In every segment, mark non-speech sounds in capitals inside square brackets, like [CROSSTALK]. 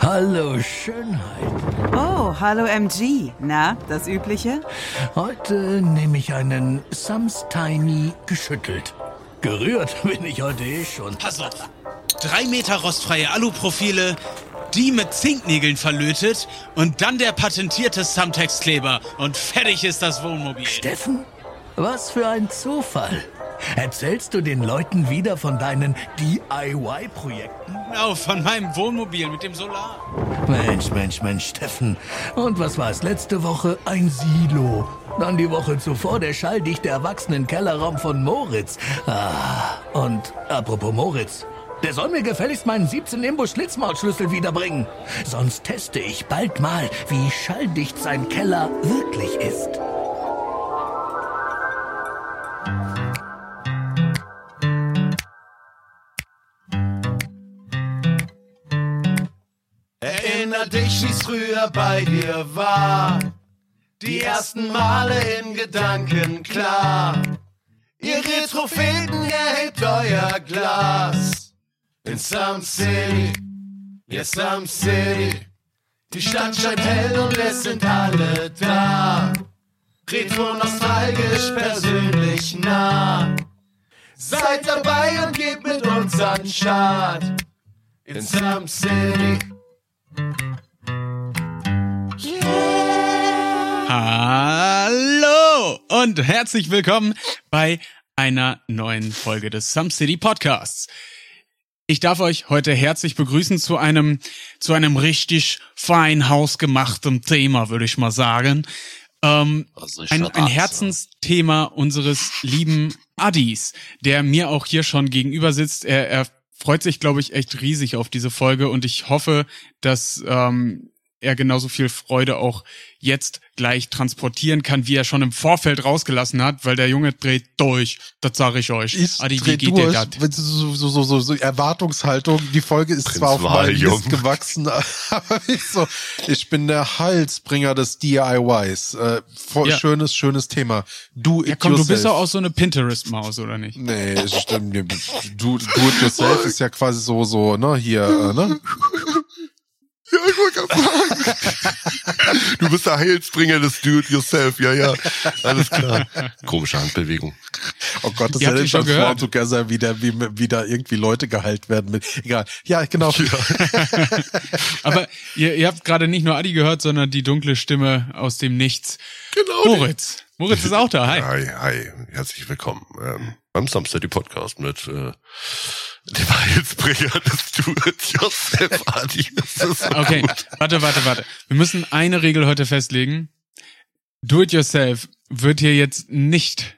Hallo Schönheit. Oh, hallo MG. Na, das Übliche? Heute nehme ich einen Sams Tiny geschüttelt. Gerührt bin ich heute eh schon. Pass auf. Drei Meter rostfreie Aluprofile, die mit Zinknägeln verlötet und dann der patentierte Sumtex-Kleber und fertig ist das Wohnmobil. Steffen? Was für ein Zufall. Erzählst du den Leuten wieder von deinen DIY-Projekten? Genau, von meinem Wohnmobil mit dem Solar. Mensch, Mensch, Mensch, Steffen. Und was war es letzte Woche? Ein Silo. Dann die Woche zuvor der schalldichte Erwachsenen-Kellerraum von Moritz. Ah, und apropos Moritz. Der soll mir gefälligst meinen 17 Imbus Schlitzmaulschlüssel wiederbringen. Sonst teste ich bald mal, wie schalldicht sein Keller wirklich ist. Erinner dich, wie's früher bei dir war. Die ersten Male in Gedanken klar. Ihr Retropheten erhebt euer Glas. In Some City, ja Some City. Die Stadt scheint hell und es sind alle da. Retro nostalgisch, persönlich nah. Seid dabei und gebt mit uns an Start. In Some City. Hallo und herzlich willkommen bei einer neuen Folge des Some City Podcasts. Ich darf euch heute herzlich begrüßen zu einem, zu einem richtig fein hausgemachten Thema, würde ich mal sagen. Ähm, ein, ein Herzensthema unseres lieben Addis, der mir auch hier schon gegenüber sitzt. Er, er freut sich, glaube ich, echt riesig auf diese Folge und ich hoffe, dass ähm, er genauso viel Freude auch jetzt gleich transportieren kann, wie er schon im Vorfeld rausgelassen hat, weil der Junge dreht durch. Das sage ich euch. Ich Adi, dreh wie geht durch, dir das? wenn so, so, so, so, so Erwartungshaltung. Die Folge ist Prinz zwar auf meinem gewachsen, [LAUGHS] aber ich so, ich bin der Halsbringer des DIYs. Äh, voll Ja. schönes, schönes Thema. It Ja, komm, du yourself. bist doch auch so eine Pinterest-Maus, oder nicht? Nee, stimmt. mir- Do, do it yourself ist ja quasi so, so, ne, hier, äh, ne? [LAUGHS] Ja, ich wollte gerade sagen. [LAUGHS] Du bist der Heilsbringer des Do-it-yourself. Ja, ja. Alles klar. Komische Handbewegung. Oh Gott, das hätte ihn ich schon schon gehört. sogar sein, wie, wie, wie da irgendwie Leute geheilt werden mit. Egal. Ja, genau. [LAUGHS] Aber ihr, ihr habt gerade nicht nur Adi gehört, sondern die dunkle Stimme aus dem Nichts. Genau. Moritz. Moritz ist auch da. Hi. Hi, hi. Herzlich willkommen ähm, beim Samstag Podcast mit äh, dem Heilsbringer des Do-it-yourself. Adi. Das ist so Okay, gut. warte, warte, warte. Wir müssen eine Regel heute festlegen. Do it yourself wird hier jetzt nicht,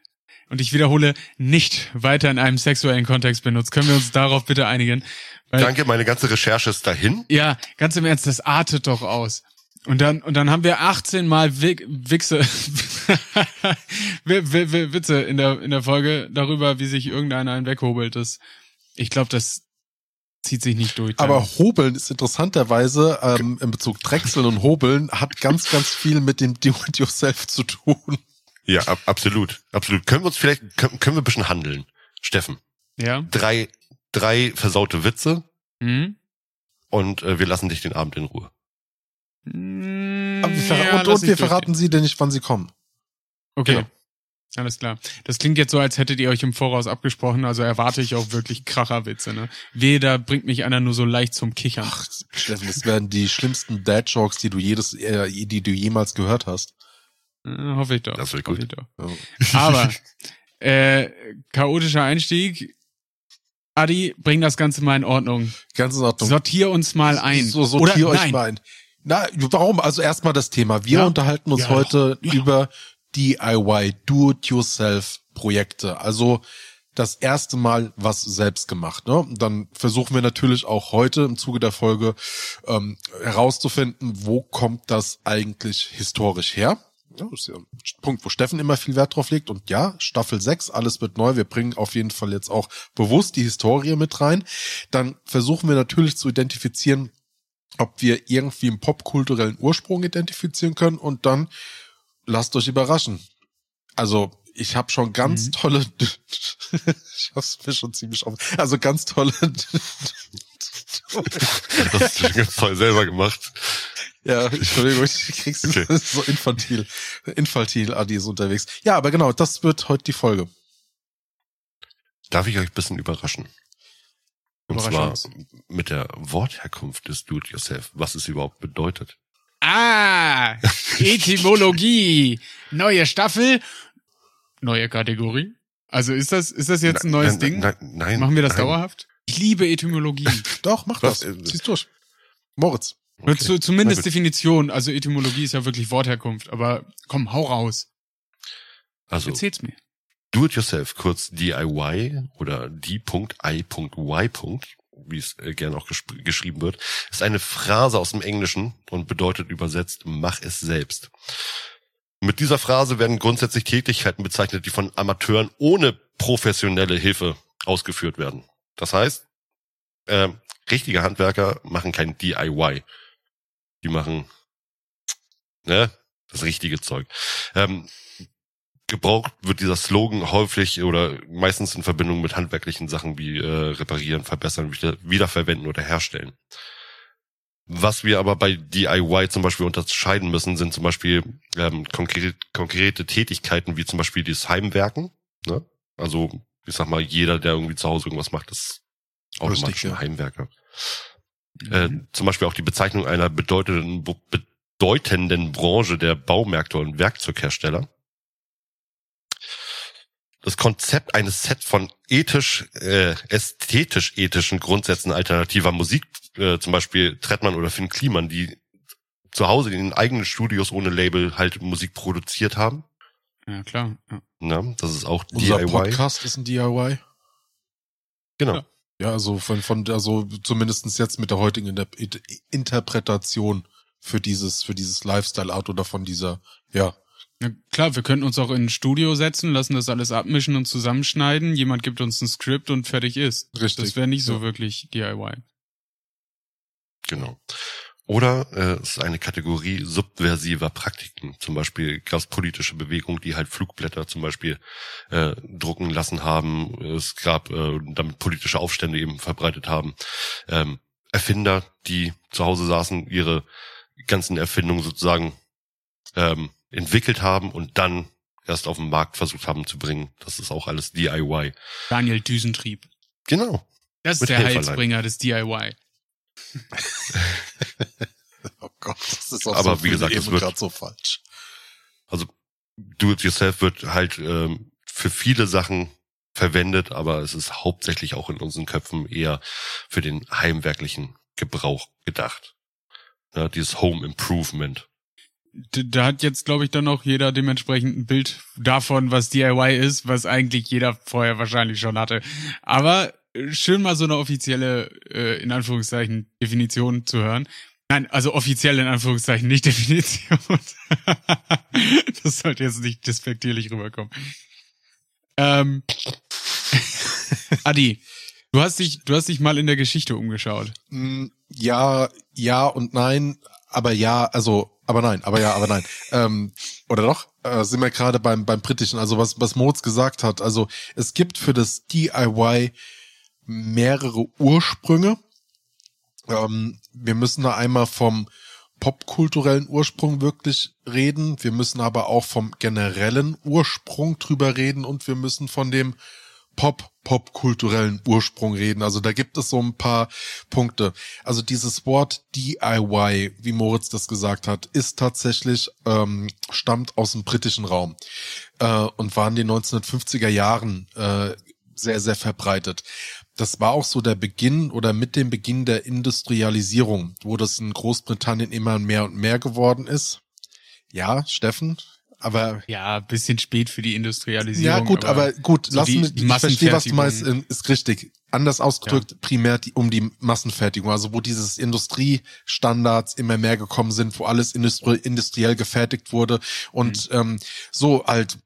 und ich wiederhole, nicht weiter in einem sexuellen Kontext benutzt. Können wir uns darauf bitte einigen? Weil, Danke, meine ganze Recherche ist dahin. Ja, ganz im Ernst, das artet doch aus. Und dann, und dann haben wir 18 Mal Wi- Wichse, [LAUGHS] Wi- Wi- Wi- Witze in der, in der Folge darüber, wie sich irgendeiner einen weghobelt. Das, ich glaube, das zieht sich nicht durch. Aber Hobeln ist interessanterweise ähm, in Bezug Drechseln und Hobeln hat ganz, ganz viel mit dem Do-it-yourself zu tun. Ja, ab, absolut. Absolut. Können wir uns vielleicht, können, können wir ein bisschen handeln? Steffen, ja. drei, drei versaute Witze Hm? und äh, wir lassen dich den Abend in Ruhe. Aber wir verra- ja, und und wir verraten sie denn nicht, wann sie kommen. Okay. Genau. Alles klar. Das klingt jetzt so, als hättet ihr euch im Voraus abgesprochen, also erwarte ich auch wirklich Kracherwitze, ne? Wehe, da bringt mich einer nur so leicht zum Kichern. Ach, Steffen, das werden die schlimmsten Dad-Jokes, die du jedes, äh, die du jemals gehört hast. Äh, hoffe ich doch. Das wird gut. ich doch. Ja. Aber, [LAUGHS] äh, chaotischer Einstieg. Adi, bring das Ganze mal in Ordnung. Ganz in Ordnung. Sortier uns mal ein. So, Oder, sortier euch nein. mal ein. Na, warum? Also erstmal das Thema. Wir Ja. unterhalten uns Ja. heute Ja. über DIY, Do-it-yourself-Projekte. Also das erste Mal was selbst gemacht. Ne? Dann versuchen wir natürlich auch heute im Zuge der Folge ähm, herauszufinden, wo kommt das eigentlich historisch her. Ja, das ist ja ein Punkt, wo Steffen immer viel Wert drauf legt. Und ja, Staffel 6, alles wird neu. Wir bringen auf jeden Fall jetzt auch bewusst die Historie mit rein. Dann versuchen wir natürlich zu identifizieren, ob wir irgendwie einen popkulturellen Ursprung identifizieren können und dann lasst euch überraschen. Also ich habe schon ganz Mhm. tolle, [LAUGHS] ich hab's mir schon ziemlich auf, also ganz tolle, [LAUGHS] Das hast du ganz toll selber gemacht. ja, Entschuldigung, ich krieg's Okay. [LAUGHS] so infantil, infantil Adi ist unterwegs. Ja, aber genau, das wird heute die Folge. Darf ich euch ein bisschen überraschen? Und zwar mit der Wortherkunft des Do-it-yourself, was es überhaupt bedeutet. Ah, [LAUGHS] Etymologie. Neue Staffel, neue Kategorie. Also ist das, ist das jetzt ein neues nein, Ding? Nein, nein, Machen wir das nein. dauerhaft? Ich liebe Etymologie. [LAUGHS] Doch, mach das. äh, Zieh's durch. Moritz. Okay. zu, zumindest. Definition. Also Etymologie ist ja wirklich Wortherkunft. Aber komm, hau raus. Also, Erzähl's mir. Do-it-yourself, kurz DIY oder die.i.y. wie es äh, gerne auch geschrieben wird, ist eine Phrase aus dem Englischen und bedeutet übersetzt, mach es selbst. Mit dieser Phrase werden grundsätzlich Tätigkeiten bezeichnet, die von Amateuren ohne professionelle Hilfe ausgeführt werden. Das heißt, äh, richtige Handwerker machen kein DIY. Die machen ne, das richtige Zeug. Ähm, gebraucht wird dieser Slogan häufig oder meistens in Verbindung mit handwerklichen Sachen wie äh, reparieren, verbessern, wieder, wiederverwenden oder herstellen. Was wir aber bei DIY zum Beispiel unterscheiden müssen, sind zum Beispiel ähm, konkrete, konkrete Tätigkeiten wie zum Beispiel das Heimwerken. Ne? Also ich sag mal, jeder, der irgendwie zu Hause irgendwas macht, ist automatisch ein Heimwerker. Äh, zum Beispiel auch die Bezeichnung einer bedeutenden, bedeutenden Branche der Baumärkte und Werkzeughersteller. Das Konzept eines Sets von ethisch, äh, ästhetisch-ethischen Grundsätzen alternativer Musik, äh, zum Beispiel Trettmann oder Finn Kliman, die zu Hause in den eigenen Studios ohne Label halt Musik produziert haben. Ja, klar. Ja. Na, das ist auch Unser DIY. Podcast ist ein DIY. Genau. Ja. Ja, also von, von, also zumindestens jetzt mit der heutigen Inter Interpretation für dieses, für dieses Lifestyle-Art oder von dieser, ja, Na klar, wir könnten uns auch in ein Studio setzen, lassen das alles abmischen und zusammenschneiden. Jemand gibt uns ein Skript und fertig ist. Richtig. Das wäre nicht so Ja. wirklich DIY. Genau. Oder äh, es ist eine Kategorie subversiver Praktiken, zum Beispiel gab es politische Bewegungen, die halt Flugblätter zum Beispiel äh, drucken lassen haben. Es gab äh, damit politische Aufstände eben verbreitet haben. Ähm, Erfinder, die zu Hause saßen, ihre ganzen Erfindungen sozusagen ähm, entwickelt haben und dann erst auf den Markt versucht haben zu bringen. Das ist auch alles DIY. Daniel Düsentrieb. Genau. Das ist Mit der. Heilsbringer des DIY. [LAUGHS] oh Gott, das ist auch Aber so wie gesagt, es wird- gerade so falsch. Also Do-it-yourself wird halt ähm, für viele Sachen verwendet, aber es ist hauptsächlich auch in unseren Köpfen eher für den heimwerklichen Gebrauch gedacht. Ja, dieses Home Improvement. Da hat jetzt, glaube ich, dann auch jeder dementsprechend ein Bild davon, was DIY ist, was eigentlich jeder vorher wahrscheinlich schon hatte. Aber äh, schön mal so eine offizielle, äh, in Anführungszeichen, Definition zu hören. Nein, also offiziell in Anführungszeichen, nicht [LAUGHS] Definition. das sollte jetzt nicht despektierlich rüberkommen. Ähm, Adi, du hast dich, du hast dich mal in der Geschichte umgeschaut. Mm, Ja, ja und nein, aber ja, also, aber nein, aber ja, aber nein. [LAUGHS] ähm, oder doch? Äh, sind wir gerade beim, beim britischen, also was, was Moritz gesagt hat. Also es gibt für das DIY mehrere Ursprünge. Ähm, wir müssen da einmal vom popkulturellen Ursprung wirklich reden. Wir müssen aber auch vom generellen Ursprung drüber reden und wir müssen von dem Pop, popkulturellen Ursprung reden. Also da gibt es so ein paar Punkte. Also dieses Wort DIY, wie Moritz das gesagt hat, ist tatsächlich, ähm, stammt aus dem britischen Raum äh, und war in den 1950er Jahren äh, sehr, sehr verbreitet. Das war auch so der Beginn oder mit dem Beginn der Industrialisierung, wo das in Großbritannien immer mehr und mehr geworden ist. Ja, Steffen, aber Ja, bisschen spät für die Industrialisierung. ja, gut, aber, gut, so lass die- mich, die ich verstehe, was du meinst, ist richtig. Anders ausgedrückt, primär die, um die Massenfertigung, also wo dieses Industriestandards immer mehr gekommen sind, wo alles industri industriell gefertigt wurde und Mhm. ähm, so halt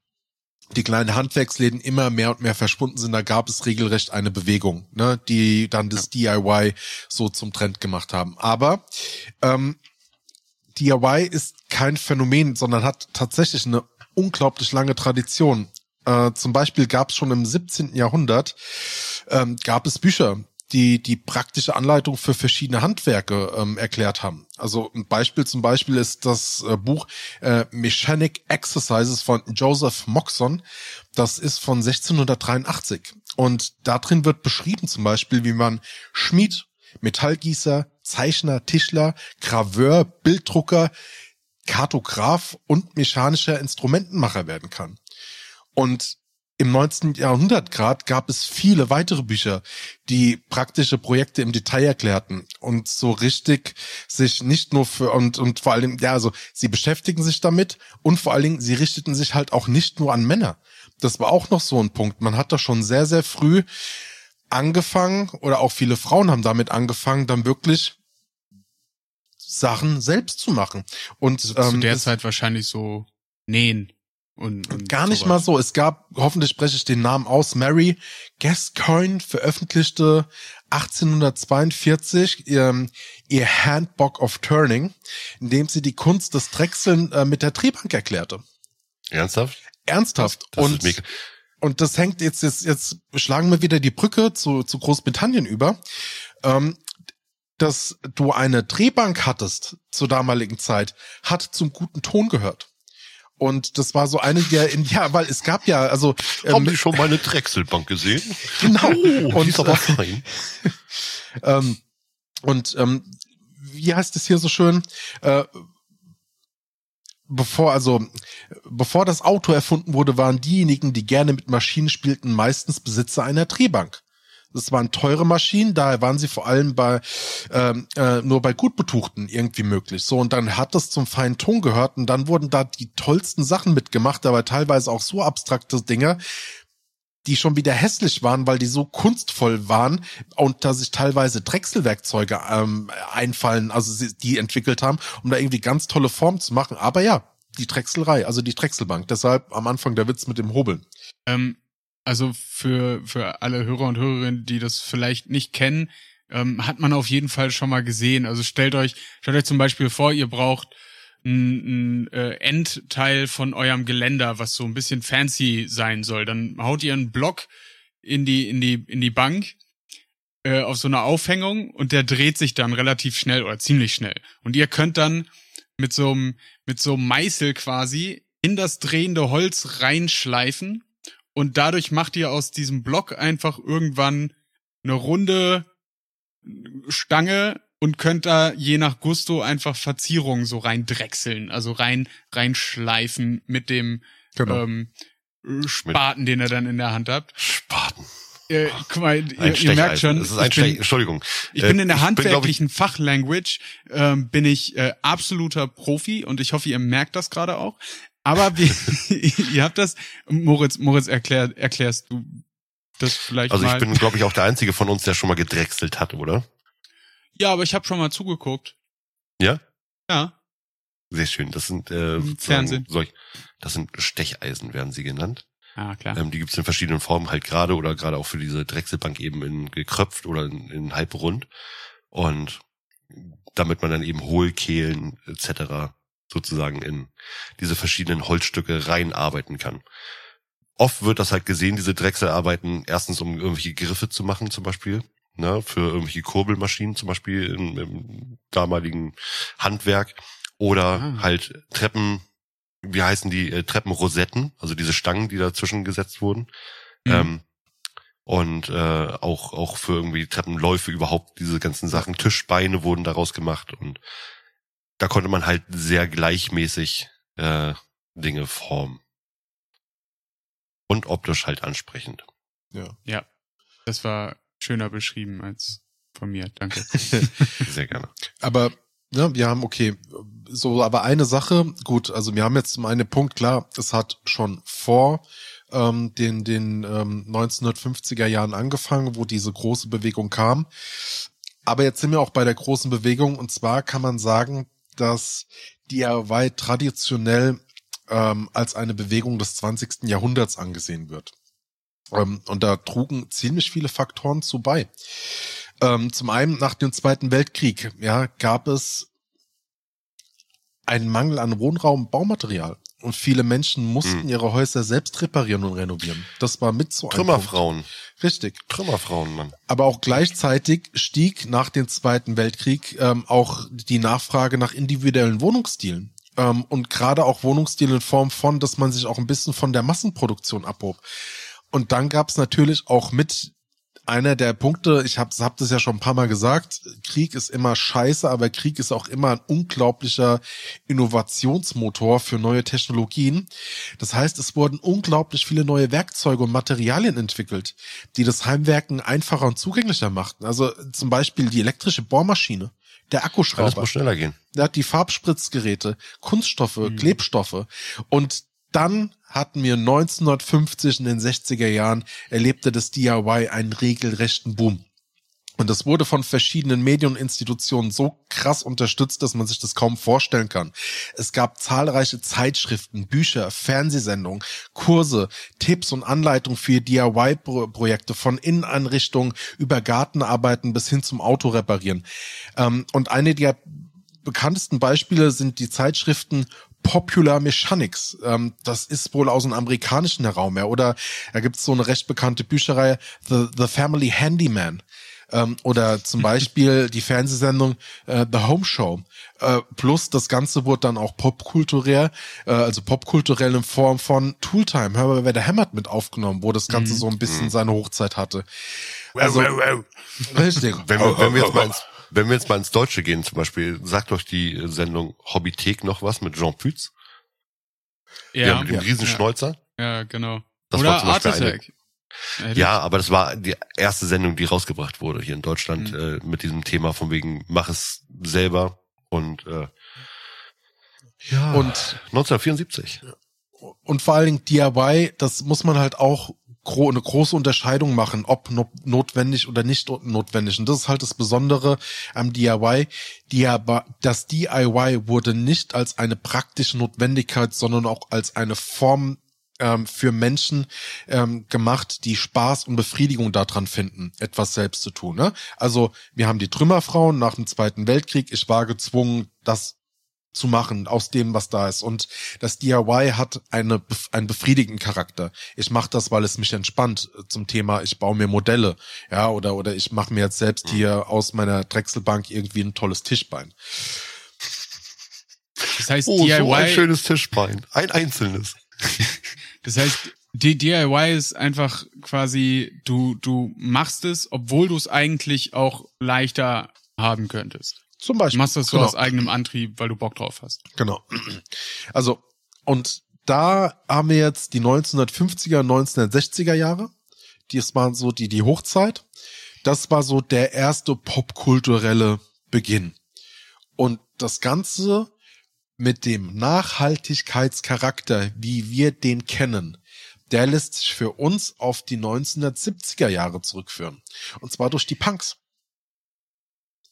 die kleinen Handwerksläden immer mehr und mehr verschwunden sind, da gab es regelrecht eine Bewegung, ne, die dann das DIY so zum Trend gemacht haben. Aber ähm, DIY ist kein Phänomen, sondern hat tatsächlich eine unglaublich lange Tradition. Äh, zum Beispiel gab es schon im 17. Jahrhundert ähm, gab es Bücher, die die praktische Anleitung für verschiedene Handwerke ähm, erklärt haben. Also ein Beispiel zum Beispiel ist das äh, Buch äh, Mechanic Exercises von Joseph Moxon. Das ist von 1683 und da drin wird beschrieben zum Beispiel, wie man Schmied, Metallgießer, Zeichner, Tischler, Graveur, Bilddrucker, Kartograf und mechanischer Instrumentenmacher werden kann. Und im 19. Jahrhundert grad gab es viele weitere Bücher, die praktische Projekte im Detail erklärten und so richtig sich nicht nur für und und vor allem ja also sie beschäftigen sich damit und vor allen Dingen sie richteten sich halt auch nicht nur an Männer. Das war auch noch so ein Punkt. Man hat da schon sehr sehr früh angefangen oder auch viele Frauen haben damit angefangen, dann wirklich Sachen selbst zu machen. Und Also ähm, zu der das- Zeit wahrscheinlich so nähen und, und Gar nicht sowas. mal so. Es gab, hoffentlich spreche ich den Namen aus, Mary Gascoigne veröffentlichte 1842 ihr, ihr Handbook of Turning, in dem sie die Kunst des Drechseln äh, mit der Drehbank erklärte. Ernsthaft? Ernsthaft. Das und, ist mega. und das hängt jetzt, jetzt, jetzt schlagen wir wieder die Brücke zu, zu Großbritannien über. Ähm, dass du eine Drehbank hattest zur damaligen Zeit, hat zum guten Ton gehört. Und das war so eine der, in, ja, weil es gab ja, also Haben ähm, Sie schon mal eine Drechselbank gesehen? [LAUGHS] genau. Oh, und ist aber fein. [LAUGHS] ähm, und ähm, wie heißt es hier so schön? Äh, bevor also bevor das Auto erfunden wurde, waren diejenigen, die gerne mit Maschinen spielten, meistens Besitzer einer Drehbank. Das waren teure Maschinen, daher waren sie vor allem bei ähm, äh, nur bei Gutbetuchten irgendwie möglich. So und dann hat das zum feinen Ton gehört und dann wurden da die tollsten Sachen mitgemacht, aber teilweise auch so abstrakte Dinge, die schon wieder hässlich waren, weil die so kunstvoll waren und da sich teilweise Drechselwerkzeuge ähm, einfallen, also sie, die entwickelt haben, um da irgendwie ganz tolle Formen zu machen. Aber ja, die Drechselrei, also die Drechselbank. Deshalb am Anfang der Witz mit dem Hobeln. Ähm, also für, für alle Hörer und Hörerinnen, die das vielleicht nicht kennen, ähm, hat man auf jeden Fall schon mal gesehen. Also stellt euch, stellt euch zum Beispiel vor, ihr braucht ein, ein äh, Endteil von eurem Geländer, was so ein bisschen fancy sein soll. Dann haut ihr einen Block in die, in die, in die Bank äh, auf so eine Aufhängung und der dreht sich dann relativ schnell oder ziemlich schnell. Und ihr könnt dann mit so einem, mit so einem Meißel quasi in das drehende Holz reinschleifen und dadurch macht ihr aus diesem Block einfach irgendwann eine runde Stange und könnt da je nach Gusto einfach Verzierungen so rein drechseln, also rein reinschleifen mit dem Genau. ähm, Spaten, den ihr dann in der Hand habt. Spaten. Äh, guck mal, ihr, ihr merkt schon, Das ist ein ich bin, Entschuldigung. ich bin Äh, in der ich, handwerklichen Fachlanguage, ähm, bin ich äh, absoluter Profi und ich hoffe, ihr merkt das gerade auch. Aber wir, [LAUGHS] ihr habt das, Moritz, Moritz, erklär, erklärst du das vielleicht also mal? ich bin, glaube ich, auch der Einzige von uns, der schon mal gedrechselt hat, oder? ja, aber ich habe schon mal zugeguckt. Ja? Ja. Sehr schön. Das sind äh, Fernsehen. Solch, das sind Stecheisen, werden sie genannt. Ah, klar. Ähm, die gibt's in verschiedenen Formen, halt gerade oder gerade auch für diese Drechselbank eben in gekröpft oder in, in halbrund. Und damit man dann eben Hohlkehlen etc. sozusagen in diese verschiedenen Holzstücke reinarbeiten kann. Oft wird das halt gesehen, diese Drechselarbeiten, erstens um irgendwelche Griffe zu machen zum Beispiel, ne, für irgendwelche Kurbelmaschinen zum Beispiel im, im damaligen Handwerk oder Ah. halt Treppen, wie heißen die, äh, Treppenrosetten, also diese Stangen, die dazwischen gesetzt wurden. Mhm. Ähm, und äh, auch auch für irgendwie Treppenläufe überhaupt diese ganzen Sachen Tischbeine wurden daraus gemacht und da konnte man halt sehr gleichmäßig äh, Dinge formen und optisch halt ansprechend Ja. Das war schöner beschrieben als von mir. Danke. [LAUGHS] sehr gerne Aber ja, wir haben, okay, so, aber eine Sache, gut, also wir haben jetzt zum einen Punkt, klar, es hat schon vor ähm, den, den ähm, 1950er Jahren angefangen, wo diese große Bewegung kam. Aber jetzt sind wir auch bei der großen Bewegung und zwar kann man sagen, dass DIY traditionell ähm, als eine Bewegung des 20. Jahrhunderts angesehen wird. Ähm, und da trugen ziemlich viele Faktoren zu bei. Ähm, zum einen nach dem Zweiten Weltkrieg, ja, gab es einen Mangel an Wohnraum, Baumaterial. Und viele Menschen mussten Hm. ihre Häuser selbst reparieren und renovieren. Das war mit so Trümmerfrauen. Punkt. Richtig. Trümmerfrauen, Mann. Aber auch gleichzeitig stieg nach dem Zweiten Weltkrieg ähm, auch die Nachfrage nach individuellen Wohnungsstilen. Ähm, und gerade auch Wohnungsstil in Form von, dass man sich auch ein bisschen von der Massenproduktion abhob. Und dann gab es natürlich auch mit einer der Punkte, ich habe hab das ja schon ein paar Mal gesagt, Krieg ist immer scheiße, aber Krieg ist auch immer ein unglaublicher Innovationsmotor für neue Technologien. Das heißt, es wurden unglaublich viele neue Werkzeuge und Materialien entwickelt, die das Heimwerken einfacher und zugänglicher machten. Also zum Beispiel die elektrische Bohrmaschine, der Alles Akkuschrauber. muss schneller gehen. Der hat die Farbspritzgeräte, Kunststoffe, Klebstoffe. Und dann hatten wir 1950 in den 60er Jahren erlebte das DIY einen regelrechten Boom. Und das wurde von verschiedenen Medien und Institutionen so krass unterstützt, dass man sich das kaum vorstellen kann. Es gab zahlreiche Zeitschriften, Bücher, Fernsehsendungen, Kurse, Tipps und Anleitungen für DIY-Projekte von Inneneinrichtungen über Gartenarbeiten bis hin zum Autoreparieren. Ähm, und eine der bekanntesten Beispiele sind die Zeitschriften Popular Mechanics. Ähm, das ist wohl aus dem amerikanischen Raum her. Oder da gibt es so eine recht bekannte Bücherei, The, The Family Handyman. Ähm, oder zum [LAUGHS] Beispiel die Fernsehsendung äh, The Home Show. Äh, plus das Ganze wurde dann auch popkulturell, äh, also popkulturell in Form von Tooltime, hör mal, wer der hämmert mit aufgenommen, wo das Ganze so ein bisschen seine Hochzeit hatte. Also, richtig. Wenn wir, wenn wir jetzt mal ins, wenn wir jetzt mal ins Deutsche gehen, zum Beispiel, sagt euch die Sendung Hobbythek noch was mit Jean Pütz? Ja, mit dem Riesenschnäuzer? Ja, ja, genau. Das Oder war zum Beispiel eine- Ja, aber das war die erste Sendung, die rausgebracht wurde hier in Deutschland äh, mit diesem Thema von wegen mach es selber und äh, ja Und 1974. und vor allen Dingen DIY, das muss man halt auch gro eine große Unterscheidung machen, ob no notwendig oder nicht notwendig. Und das ist halt das Besondere am DIY. DIY. Das DIY wurde nicht als eine praktische Notwendigkeit, sondern auch als eine Form ähm, für Menschen ähm, gemacht, die Spaß und Befriedigung daran finden, etwas selbst zu tun. Ne? Also wir haben die Trümmerfrauen nach dem Zweiten Weltkrieg. Ich war gezwungen, das zu machen aus dem, was da ist. Und das DIY hat eine, einen befriedigenden Charakter. Ich mache das, weil es mich entspannt äh, zum Thema, ich baue mir Modelle, ja, oder, oder ich mache mir jetzt selbst hier aus meiner Drechselbank irgendwie ein tolles Tischbein. Das heißt, Oh, so ein DIY, schönes Tischbein. Ein einzelnes. [LAUGHS] das heißt, die DIY ist einfach quasi, du, du machst es, obwohl du es eigentlich auch leichter haben könntest. Zum Du Beispiel. machst das so Genau. aus eigenem Antrieb, weil du Bock drauf hast. Genau. Also, und da haben wir jetzt die 1950er, 1960er Jahre. Das waren so die, die Hochzeit. Das war so der erste popkulturelle Beginn. Und das Ganze mit dem Nachhaltigkeitscharakter, wie wir den kennen, der lässt sich für uns auf die 1970er Jahre zurückführen. Und zwar durch die Punks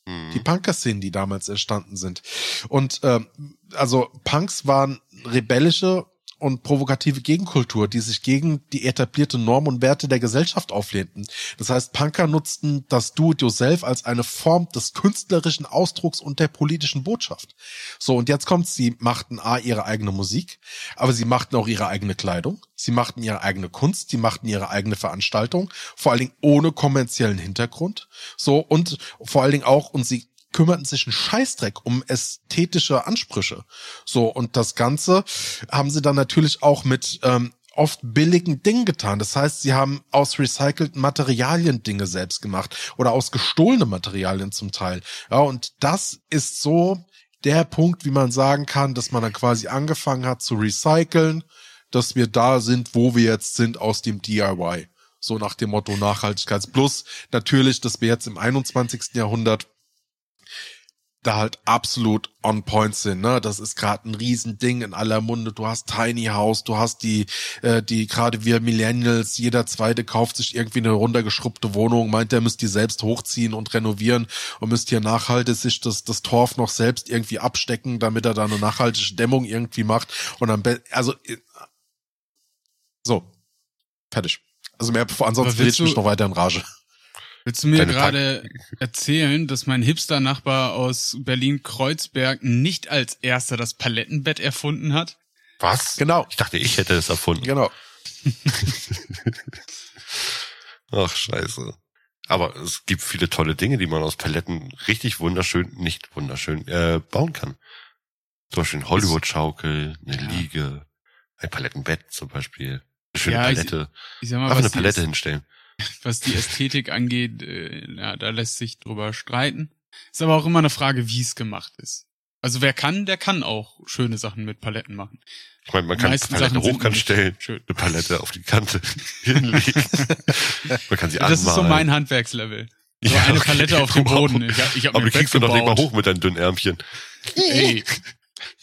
Hm. die Punker-Szenen, die damals entstanden sind. Und ähm, also Punks waren rebellische und provokative Gegenkultur, die sich gegen die etablierte Norm und Werte der Gesellschaft auflehnten. Das heißt, Punker nutzten das Do-it-yourself als eine Form des künstlerischen Ausdrucks und der politischen Botschaft. So, und jetzt kommt's, sie machten A, ihre eigene Musik, aber sie machten auch ihre eigene Kleidung, sie machten ihre eigene Kunst, sie machten ihre eigene Veranstaltung, vor allen Dingen ohne kommerziellen Hintergrund. So, und vor allen Dingen auch, und sie kümmerten sich einen Scheißdreck um ästhetische Ansprüche. So, und das Ganze haben sie dann natürlich auch mit ähm, oft billigen Dingen getan. Das heißt, sie haben aus recycelten Materialien Dinge selbst gemacht oder aus gestohlenen Materialien zum Teil. Ja, und das ist so der Punkt, wie man sagen kann, dass man dann quasi angefangen hat zu recyceln, dass wir da sind, wo wir jetzt sind aus dem DIY. So nach dem Motto Nachhaltigkeits. Plus natürlich, dass wir jetzt im 21. Jahrhundert da halt absolut on point sind. Ne? Das ist gerade ein Riesending in aller Munde. Du hast Tiny House, du hast die, äh, die gerade wir Millennials, jeder zweite kauft sich irgendwie eine runtergeschrubbte Wohnung, meint, er müsst die selbst hochziehen und renovieren und müsst hier nachhaltig sich das, das Torf noch selbst irgendwie abstecken, damit er da eine nachhaltige Dämmung irgendwie macht. Und dann, also, äh, so, fertig. Also mehr, ansonsten will ich mich noch weiter in Rage. Willst du mir gerade erzählen, dass mein Hipster-Nachbar aus Berlin-Kreuzberg nicht als erster das Palettenbett erfunden hat? Was? Genau. Ich dachte, ich hätte es erfunden. Genau. [LAUGHS] Ach, scheiße. Aber es gibt viele tolle Dinge, die man aus Paletten richtig wunderschön, nicht wunderschön, äh, bauen kann. Zum Beispiel eine Hollywood-Schaukel, eine Ja. Liege, ein Palettenbett zum Beispiel. Eine schöne Ja, ich- Palette. Ich sag mal, Einfach eine Palette Äst- hinstellen. Was die Ästhetik angeht, äh, ja, da lässt sich drüber streiten. Ist aber auch immer eine Frage, wie es gemacht ist. Also wer kann, der kann auch schöne Sachen mit Paletten machen. Ich meine, man kann die meisten Palette Sachen hochkant stellen, schön. eine Palette auf die Kante [LAUGHS] hinlegen. man kann sie Das ist so anmalen. mein Handwerkslevel. So Ja, eine okay. Palette auf dem. Boden. Ich hab, ich hab Aber du kriegst du doch nicht mal hoch mit deinen dünnen Ärmchen. Ey,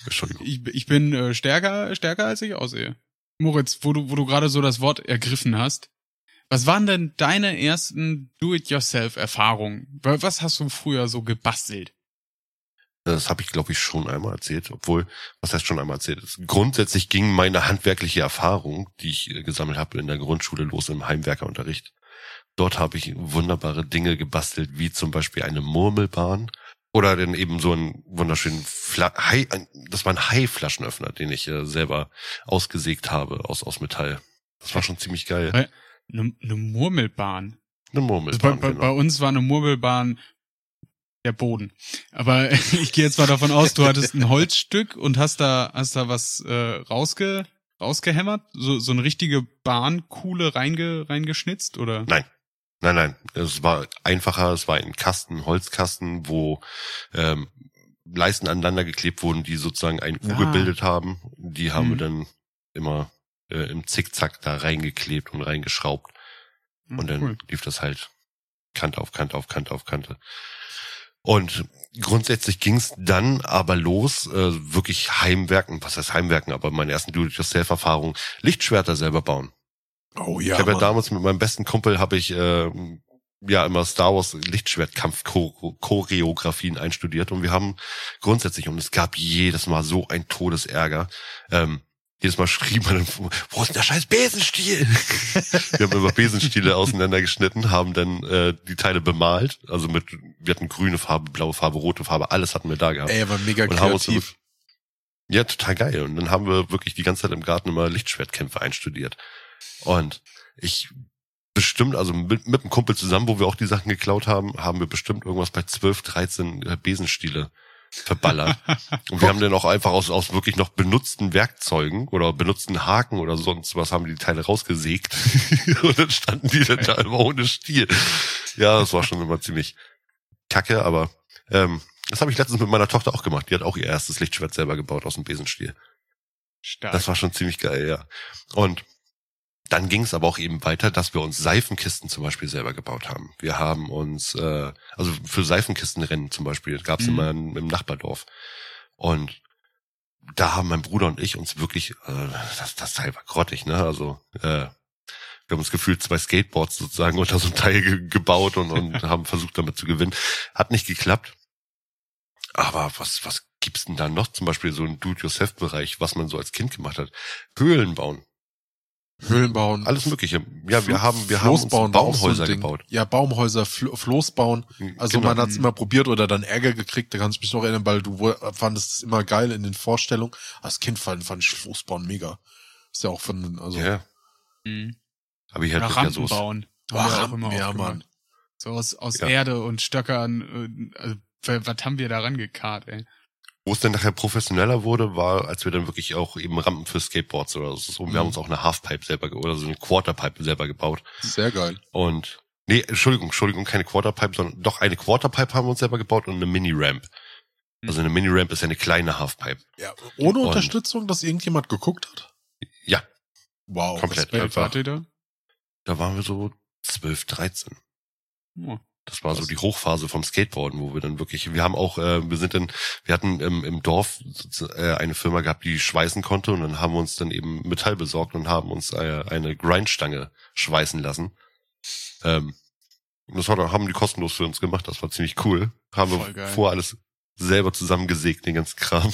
Entschuldigung. ich, ich bin äh, stärker, stärker als ich aussehe. Moritz, wo du, wo du gerade so das Wort ergriffen hast, was waren denn deine ersten Do-it-yourself-Erfahrungen? Wa- Was hast du früher so gebastelt? Das habe ich, glaube ich, schon einmal erzählt. Obwohl, was heißt schon einmal erzählt? Grundsätzlich ging meine handwerkliche Erfahrung, die ich äh, gesammelt habe in der Grundschule, los im Heimwerkerunterricht. Dort habe ich wunderbare Dinge gebastelt, wie zum Beispiel eine Murmelbahn oder dann eben so einen wunderschönen Fla Hai, das war ein Haiflaschenöffner, den ich äh, selber ausgesägt habe aus, aus Metall. Das war schon ziemlich geil. Eine ne Murmelbahn. Eine Also bei, Murmelbahn. bei, bei genau. uns war eine Murmelbahn der Boden. Aber [LAUGHS] ich gehe jetzt mal davon aus, du hattest ein Holzstück und hast da, hast da was äh, rausge, rausgehämmert? So, so eine richtige Bahnkuhle reinge, reingeschnitzt? Oder? Nein. Nein, nein. Es war einfacher. Es war ein Kasten, Holzkasten, wo ähm, Leisten aneinander geklebt wurden, die sozusagen ein U Ah. gebildet haben. Die haben wir Mhm. dann immer äh, im Zickzack da reingeklebt und reingeschraubt. Hm, Und dann cool. lief das halt Kante auf Kante auf Kante auf Kante. Und grundsätzlich ging's dann aber los, äh, wirklich Heimwerken, was heißt Heimwerken, aber meine ersten Do-it-yourself-Erfahrungen, Lichtschwerter selber bauen. Oh ja. ich habe ja damals mit meinem besten Kumpel habe ich äh, ja immer Star Wars Lichtschwertkampf Choreografien einstudiert und wir haben grundsätzlich und es gab jedes Mal so ein Todesärger. Ähm, jedes Mal schrie man, dann, wo ist denn der scheiß Besenstiel? wir haben immer Besenstiele auseinandergeschnitten, haben dann äh, die Teile bemalt, also mit, wir hatten grüne Farbe, blaue Farbe, rote Farbe, alles hatten wir da gehabt. Ey, war mega Und haben kreativ. Ja, total geil. Und dann haben wir wirklich die ganze Zeit im Garten immer Lichtschwertkämpfe einstudiert. Und ich bestimmt, also mit, mit einem Kumpel zusammen, wo wir auch die Sachen geklaut haben, haben wir bestimmt irgendwas bei 12, 13 äh, Besenstiele verballert. [LAUGHS] Und wir haben dann auch einfach aus, aus wirklich noch benutzten Werkzeugen oder benutzten Haken oder sonst was haben die Teile rausgesägt. [LAUGHS] Und dann standen die dann da immer ohne Stiel. Ja, das war schon immer ziemlich kacke, aber ähm, das habe ich letztens mit meiner Tochter auch gemacht. Die hat auch ihr erstes Lichtschwert selber gebaut aus dem Besenstiel. Stark. Das war schon ziemlich geil, ja. Und dann ging es aber auch eben weiter, dass wir uns Seifenkisten zum Beispiel selber gebaut haben. Wir haben uns, äh, also für Seifenkistenrennen zum Beispiel, gab es Mhm. immer im, Nachbardorf. Und da haben mein Bruder und ich uns wirklich, äh, das, das Teil war grottig, ne? Also äh, wir haben uns gefühlt zwei Skateboards sozusagen [LAUGHS] unter so einem Teil ge gebaut und, und [LAUGHS] haben versucht damit zu gewinnen. Hat nicht geklappt. Aber was, was gibt's denn da noch? Zum Beispiel so ein Do-it-yourself-Bereich, was man so als Kind gemacht hat. Höhlen bauen. Höhlen bauen. Alles Mögliche. Ja, wir Flo- haben, wir haben uns Floß bauen so ein Baumhäuser Ding. gebaut. Ja, Baumhäuser, Fl Floß bauen. Also Genau. man hat's immer probiert oder dann Ärger gekriegt, da kannst du mich noch erinnern, weil du fandest es immer geil in den Vorstellungen. Als Kind fand, fand ich Floßbauen mega. Ist ja auch von, also, Ja, Mhm. aber ich hatte ja Rampen so. bauen. Haben wir auch Rampen, immer ja. Mann. So aus, aus Ja. Erde und Stöckern. äh, Also, wa- was haben wir da rangekarrt, ey? Wo es dann nachher professioneller wurde, war, als wir dann wirklich auch eben Rampen für Skateboards oder so. Und wir Mhm. haben uns auch eine Halfpipe selber oder so eine Quarterpipe selber gebaut. Sehr geil. Und nee, Entschuldigung, Entschuldigung, keine Quarterpipe, sondern doch eine Quarterpipe haben wir uns selber gebaut und eine Mini-Ramp. Mhm. Also eine Mini-Ramp ist ja eine kleine Halfpipe. Ja, ohne Und- Unterstützung, dass irgendjemand geguckt hat? Ja, Wow. Komplett. Respekt. Da? da waren wir so 12, 13. Oh, Das war so die Hochphase vom Skateboarden, wo wir dann wirklich, wir haben auch, äh, wir sind dann, wir hatten im, im Dorf äh, eine Firma gehabt, die schweißen konnte und dann haben wir uns dann eben Metall besorgt und haben uns äh, eine Grindstange schweißen lassen. Ähm, und das hat, haben die kostenlos für uns gemacht, das war ziemlich cool. Haben Voll wir geil. vor alles selber zusammengesägt, den ganzen Kram.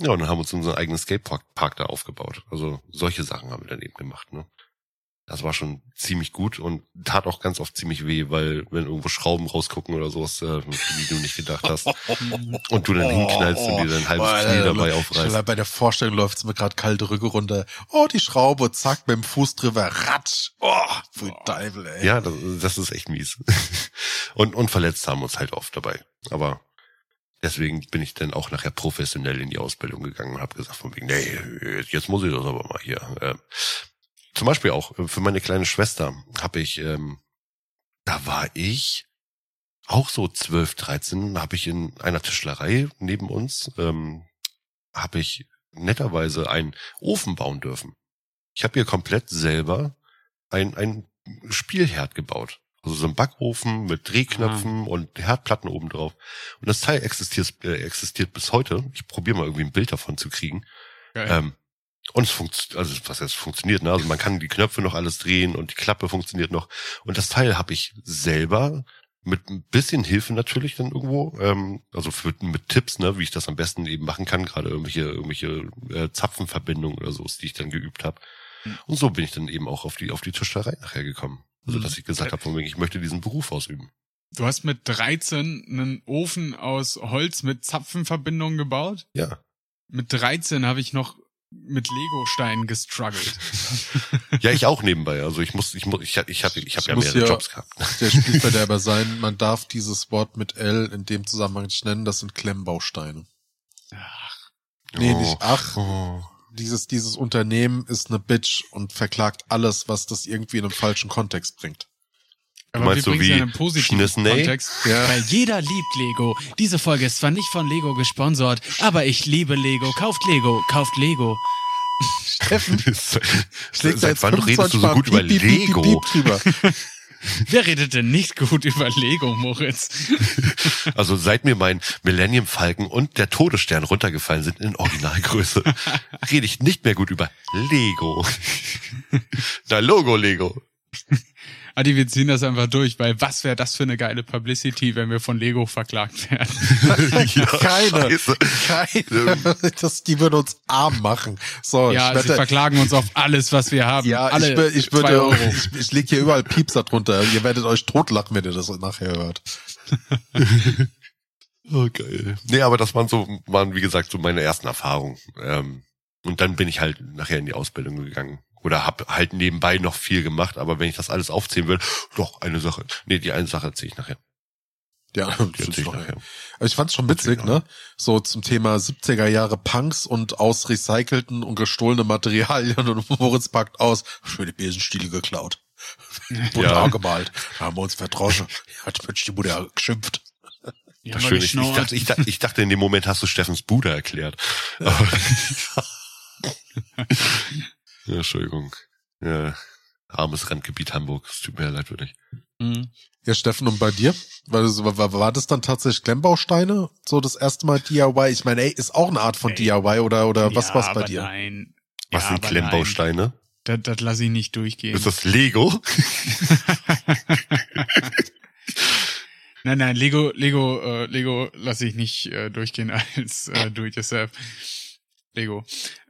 Ja, und dann haben wir uns unseren eigenen Skatepark Park da aufgebaut. Also solche Sachen haben wir dann eben gemacht, ne? Das war schon ziemlich gut und tat auch ganz oft ziemlich weh, weil wenn irgendwo Schrauben rausgucken oder sowas, äh, die du nicht gedacht hast, [LAUGHS] und du dann hinknallst und dir dein halbes Boah, Knie äh, dabei schon aufreißt. Bei der Vorstellung läuft's mir gerade kalte Rücke runter. Oh, die Schraube, zack, mit dem Fuß drüber, ratsch. Oh, für Teufel, ey. Ja, das, das ist echt mies. [LAUGHS] Und, und verletzt haben wir uns halt oft dabei. Aber deswegen bin ich dann auch nachher professionell in die Ausbildung gegangen und habe gesagt von wegen, nee, jetzt muss ich das aber mal hier. Ähm, zum Beispiel auch äh, für meine kleine Schwester habe ich, ähm, da war ich auch so 12, 13, habe ich in einer Tischlerei neben uns, ähm, habe ich netterweise einen Ofen bauen dürfen. Ich habe hier komplett selber ein, ein Spielherd gebaut. Also so ein Backofen mit Drehknöpfen und Herdplatten oben drauf. Und das Teil existiert, äh, existiert bis heute. Ich probiere mal irgendwie ein Bild davon zu kriegen. Ähm, und es funktioniert, also was heißt funktioniert, ne? Also man kann die Knöpfe noch alles drehen und die Klappe funktioniert noch. Und das Teil habe ich selber mit ein bisschen Hilfe natürlich dann irgendwo, ähm, also für, mit Tipps, ne, wie ich das am besten eben machen kann, gerade irgendwelche, irgendwelche äh, Zapfenverbindungen oder so, die ich dann geübt habe. Mhm. Und so bin ich dann eben auch auf die auf die Tischlerei nachher gekommen. Also Mhm. dass ich gesagt habe, von wegen, ich möchte diesen Beruf ausüben. Du hast mit 13 einen Ofen aus Holz mit Zapfenverbindungen gebaut? Ja. Mit 13 habe ich noch mit Lego-Steinen gestruggelt. [LAUGHS] Ja, ich auch nebenbei. Also ich muss, ich muss, ich hatte, ich hatte, ich habe Es ja mehrere ja- Jobs gehabt. [LAUGHS] Der Spielverderber sein, man darf dieses Wort mit L in dem Zusammenhang nicht nennen, das sind Klemmbausteine. Nee, Oh. nicht ach. Oh. Dieses, dieses Unternehmen ist eine Bitch und verklagt alles, was das irgendwie in einen falschen Kontext bringt. Aber meinst so wie Schnissney? Kontext. Ja. Weil jeder liebt Lego. Diese Folge ist zwar nicht von Lego gesponsert, aber ich liebe Lego. Kauft Lego, kauft Lego. Steffen [LAUGHS] schlägt Seit wann redest du so gut über piep, piep, piep, Lego? piep, piep drüber. [LAUGHS] Wer redet denn nicht gut über Lego, Moritz? [LAUGHS] Also seit mir mein Millennium Falcon und der Todesstern runtergefallen sind in Originalgröße, rede ich nicht mehr gut über Lego. Na, Logo Lego. Adi, wir ziehen das einfach durch, weil was wäre das für eine geile Publicity, wenn wir von Lego verklagt werden? [LAUGHS] Ja, Keine. scheiße. Keine. Das, die würden uns arm machen. So, ja, ich sie wette, verklagen uns auf alles, was wir haben. ja, Alle ich, ich zwei würde, Euro. [LAUGHS] ich, ich leg hier überall Piepser drunter. Ihr werdet euch totlachen, wenn ihr das nachher hört. [LAUGHS] Oh, geil. Nee, aber das waren so, waren wie gesagt so meine ersten Erfahrungen. Ähm, und dann bin ich halt nachher in die Ausbildung gegangen. Oder hab halt nebenbei noch viel gemacht, aber wenn ich das alles aufzählen will, doch, eine Sache. Nee, die eine Sache erzähle ich nachher. Ja, Die erzähl ich nachher. Aber ich fand's schon witzig, ne? So zum Thema 70er Jahre Punks und aus recycelten und gestohlene Materialien und [LAUGHS] Moritz packt aus, schöne Besenstiele geklaut. [LAUGHS] Butter Ja. gemalt. Da haben wir uns verdroschen. Hat Mensch die Mutter geschimpft. Das schön, ich, dachte, ich, dachte, ich dachte, in dem Moment hast du Steffens Bruder erklärt. [LAUGHS] Aber- ja, Entschuldigung. Ja, armes Randgebiet Hamburg. Es tut mir leid, wirklich. Mhm. Ja, Steffen, und bei dir? War das, war, war das dann tatsächlich Klemmbausteine? So das erste Mal DIY? Ich meine, ey, ist auch eine Art von Ey. DIY oder, oder was Ja, war's bei dir? Nein. Was ja, sind Klemmbausteine? Nein. Das, das lasse ich nicht durchgehen. Ist das Lego? [LAUGHS] Nein, nein, Lego, Lego, äh, Lego lasse ich nicht äh, durchgehen [LAUGHS] als äh, Do-it-yourself. Lego.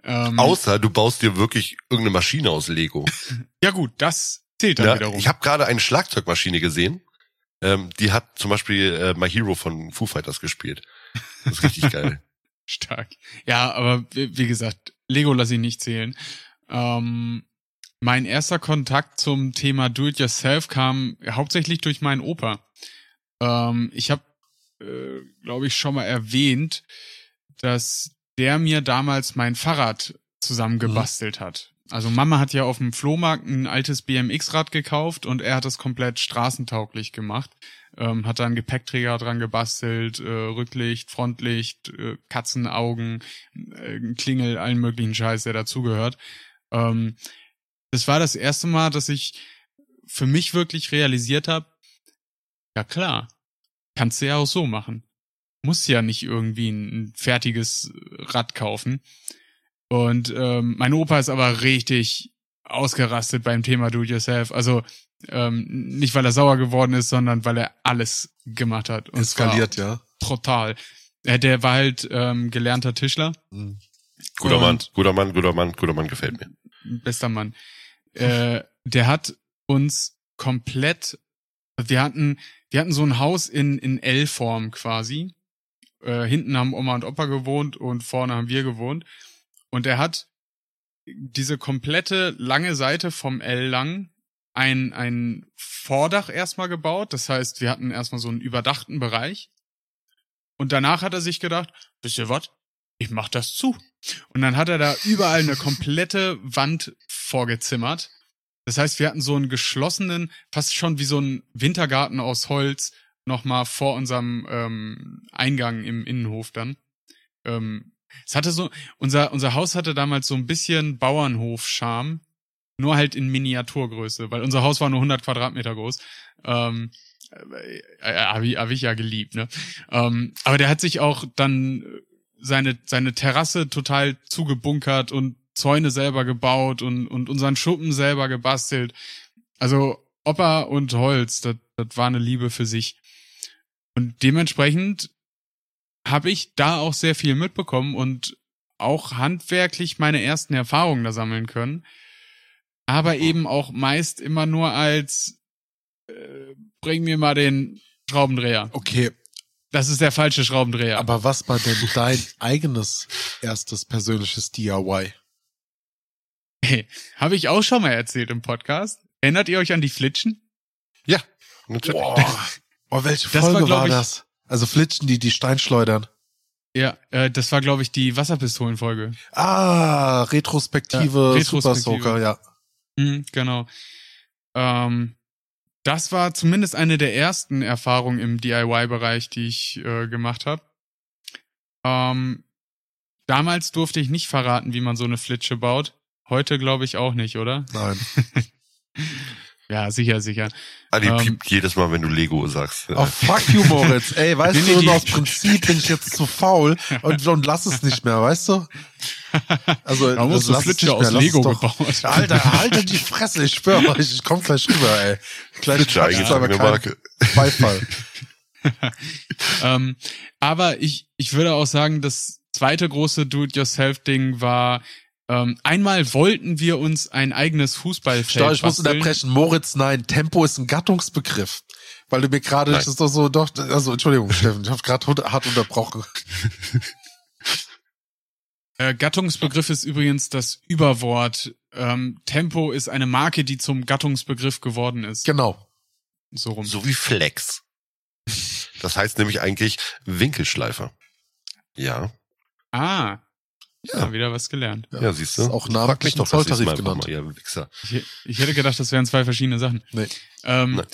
Ähm, Außer du baust dir wirklich irgendeine Maschine aus Lego. [LAUGHS] ja gut, das zählt dann Ja, wiederum. ich habe gerade eine Schlagzeugmaschine gesehen. Ähm, die hat zum Beispiel äh, My Hero von Foo Fighters gespielt. Das ist richtig geil. [LAUGHS] Stark. Ja, aber wie, gesagt, Lego lasse ich nicht zählen. Ähm, mein erster Kontakt zum Thema Do-it-yourself kam hauptsächlich durch meinen Opa. Ähm, ich habe, äh, glaube ich, schon mal erwähnt, dass der mir damals mein Fahrrad zusammengebastelt hat. Also Mama hat ja auf dem Flohmarkt ein altes BMX-Rad gekauft und er hat es komplett straßentauglich gemacht. Ähm, hat da einen Gepäckträger dran gebastelt, äh, Rücklicht, Frontlicht, äh, Katzenaugen, äh, Klingel, allen möglichen Scheiß, der dazugehört. Ähm, das war das erste Mal, dass ich für mich wirklich realisiert habe, Ja klar. Kannst du ja auch so machen. Muss ja nicht irgendwie ein, ein fertiges Rad kaufen. Und ähm, mein Opa ist aber richtig ausgerastet beim Thema Do-it-yourself. Also ähm, nicht, weil er sauer geworden ist, sondern weil er alles gemacht hat. Und Eskaliert, ja. Brutal. Äh, der war halt ähm, gelernter Tischler. Mhm. Guter Und- Mann, guter Mann, guter Mann, guter Mann gefällt mir. bester Mann. Äh, der hat uns komplett, wir hatten, wir hatten so ein Haus in, in L-Form quasi. Äh, hinten haben Oma und Opa gewohnt und vorne haben wir gewohnt. Und er hat diese komplette lange Seite vom L lang ein, ein Vordach erstmal gebaut. Das heißt, wir hatten erstmal so einen überdachten Bereich. Und danach hat er sich gedacht, wisst ihr was? Ich mach das zu. Und dann hat er da überall eine komplette Wand vorgezimmert. Das heißt, wir hatten so einen geschlossenen, fast schon wie so einen Wintergarten aus Holz, nochmal vor unserem ähm, Eingang im Innenhof dann. Ähm, es hatte so, unser, unser Haus hatte damals so ein bisschen Bauernhof-Charme, nur halt in Miniaturgröße, weil unser Haus war nur 100 Quadratmeter groß. Ähm, äh, äh, hab, ich, hab ich ja geliebt, ne? Ähm, aber der hat sich auch dann seine, seine Terrasse total zugebunkert und Zäune selber gebaut und, und unseren Schuppen selber gebastelt. Also Opa und Holz, das, das war eine Liebe für sich. Und dementsprechend habe ich da auch sehr viel mitbekommen und auch handwerklich meine ersten Erfahrungen da sammeln können. Aber eben auch meist immer nur als äh, bring mir mal den Schraubendreher. Okay, Das ist der falsche Schraubendreher. aber was war denn dein eigenes erstes persönliches DIY? Hey, habe ich auch schon mal erzählt im Podcast. Erinnert ihr euch an die Flitschen? Ja, natürlich. Oh, welche Das war, Folge war, ich- das? Also Flitschen, die die Steinschleudern. Ja, äh, das war, glaube ich, die Wasserpistolenfolge. Ah, Retrospektive, Ja, Super Retrospektive. Soaker, ja. Mhm, genau. Ähm, das war zumindest eine der ersten Erfahrungen im DIY-Bereich, die ich äh, gemacht habe. Ähm, damals durfte ich nicht verraten, wie man so eine Flitsche baut. Heute glaube ich auch nicht, oder? Nein. [LAUGHS] Ja, sicher, sicher. Adi Ähm, piept jedes Mal, wenn du Lego sagst. Oh, fuck you, Moritz. Ey, weißt Nee, du, aus Prinzip bin ich jetzt zu faul und, und lass es nicht mehr, weißt du? Also, Da muss also es Flitsche nicht aus mehr, lass Lego doch. gebaut. Alter, halte die Fresse, ich schwöre euch, ich komm gleich rüber, ey. Gleich Flitsche, quatscht's aber Marke. Beifall. [LAUGHS] ähm, aber ich, ich würde auch sagen, das zweite große Do-it-yourself-Ding war, ähm, einmal wollten wir uns ein eigenes Fußballfeld Stopp, ich muss unterbrechen. Moritz, nein, Tempo ist ein Gattungsbegriff. Weil du mir gerade, das ist doch so, doch, also Entschuldigung, Steffen, ich habe gerade hart unterbrochen. [LAUGHS] Äh, Gattungsbegriff ist übrigens das Überwort. Ähm, Tempo ist eine Marke, die zum Gattungsbegriff geworden ist. Genau. So rum. So wie Flex. Das heißt nämlich eigentlich Winkelschleifer. Ja. Ah. Ja. Ja, wieder was gelernt. Ja, siehst du. Ist auch Frag namentlich mich ein doch das nächste Zolltarif Mal genannt. Mal, ihr Wichser. Ich, ich hätte gedacht, das wären zwei verschiedene Sachen. Nee. Ähm, Nein.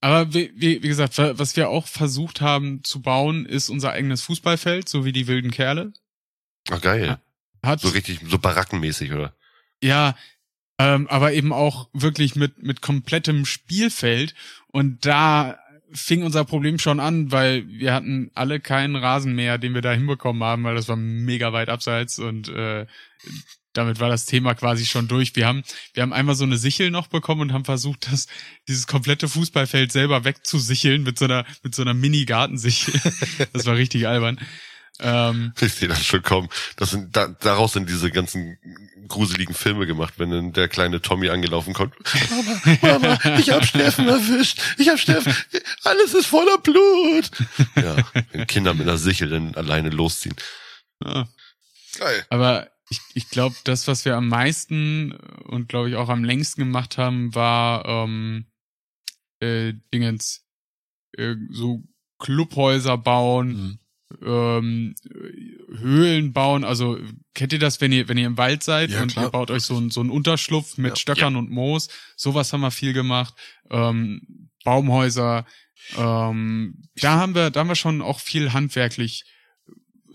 aber wie, wie, wie gesagt, wa- was wir auch versucht haben zu bauen, ist unser eigenes Fußballfeld, so wie die wilden Kerle. Ach, geil. Hat, So richtig, so barackenmäßig, oder? ja, ähm, aber eben auch wirklich mit, mit komplettem Spielfeld. Und da fing unser Problem schon an, weil wir hatten alle keinen Rasenmäher, den wir da hinbekommen haben, weil das war mega weit abseits und äh, damit war das Thema quasi schon durch. Wir haben, wir haben einmal so eine Sichel noch bekommen und haben versucht, das, dieses komplette Fußballfeld selber wegzusicheln mit so einer, mit so einer Mini-Gartensichel. [LAUGHS] Das war richtig albern. Ähm, Ich sehe das schon kommen. Das sind, da, daraus sind diese ganzen gruseligen Filme gemacht, wenn dann der kleine Tommy angelaufen kommt. Mama, Mama, ich hab Steffen erwischt. Ich hab Steffen. Alles ist voller Blut. Ja, wenn Kinder mit einer Sichel dann alleine losziehen. ja. Geil. Aber ich, ich glaube, das, was wir am meisten und glaube ich auch am längsten gemacht haben, war ähm, äh, Dingens äh, so Clubhäuser bauen, Mhm. Ähm, äh, Höhlen bauen. Also kennt ihr das, wenn ihr wenn ihr im Wald seid Ja, und klar. ihr baut euch so ein so ein Unterschlupf mit Ja. Stöckern und Moos? Sowas haben wir viel gemacht. Ähm, Baumhäuser. Ähm, da haben wir da haben wir schon auch viel handwerklich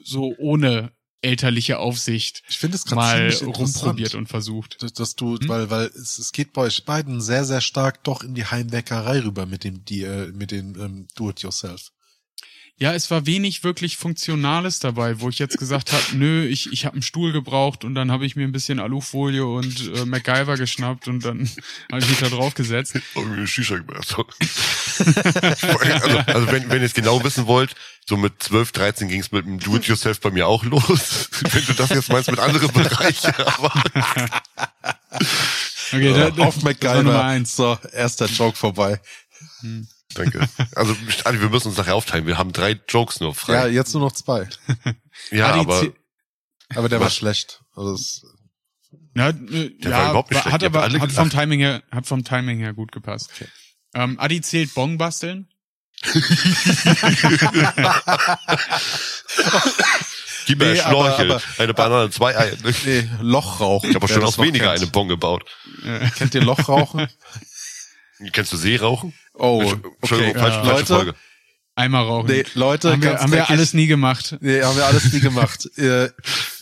so ohne elterliche Aufsicht Ich finde es gerade mal rumprobiert und versucht. dass, dass du, Hm? weil, weil es, es geht bei euch beiden sehr, sehr stark doch in die Heimwerkerei rüber mit dem, die, äh, mit dem ähm, Do-it-yourself. Ja, es war wenig wirklich Funktionales dabei, wo ich jetzt gesagt habe, nö, ich, ich habe einen Stuhl gebraucht und dann habe ich mir ein bisschen Alufolie und äh, MacGyver geschnappt und dann [LAUGHS] habe ich mich da drauf gesetzt. [LAUGHS] Eine Shisha gemacht. [LAUGHS] also, also wenn, wenn ihr es genau wissen wollt, so mit 12, 13 ging es mit dem Do-it-yourself bei mir auch los. wenn du das jetzt meinst mit anderen Bereichen, aber Okay, da, da, Auf das war Nummer MacGyver. eins. So, erster Joke vorbei. Danke. Also Adi, wir müssen uns nachher aufteilen. Wir haben drei Jokes nur Ja, frei. jetzt nur noch zwei. [LAUGHS] Ja, Adi, aber Aber der war Was? schlecht. Also es, Ja, äh, Der ja war überhaupt nicht war- schlecht. hat aber hat vom. Timing her hat vom Timing her gut gepasst. Ähm, Adi zählt Bong basteln. [LAUGHS] gib mir Nee, ein Schnorchel, aber- eine Banane, zwei Eier. nee, Lochrauchen. Ich habe schon aus noch weniger kennt. eine Bon gebaut. Kennt ihr Lochrauchen? [LAUGHS] Kennst du Seerauchen? Oh, Entschuldigung, okay. falsch, falsche Leute, Folge. Einmal rauchen. nee, Leute, haben wir, haben wir alles nie gemacht. Nee, haben wir alles nie gemacht. [LAUGHS] äh,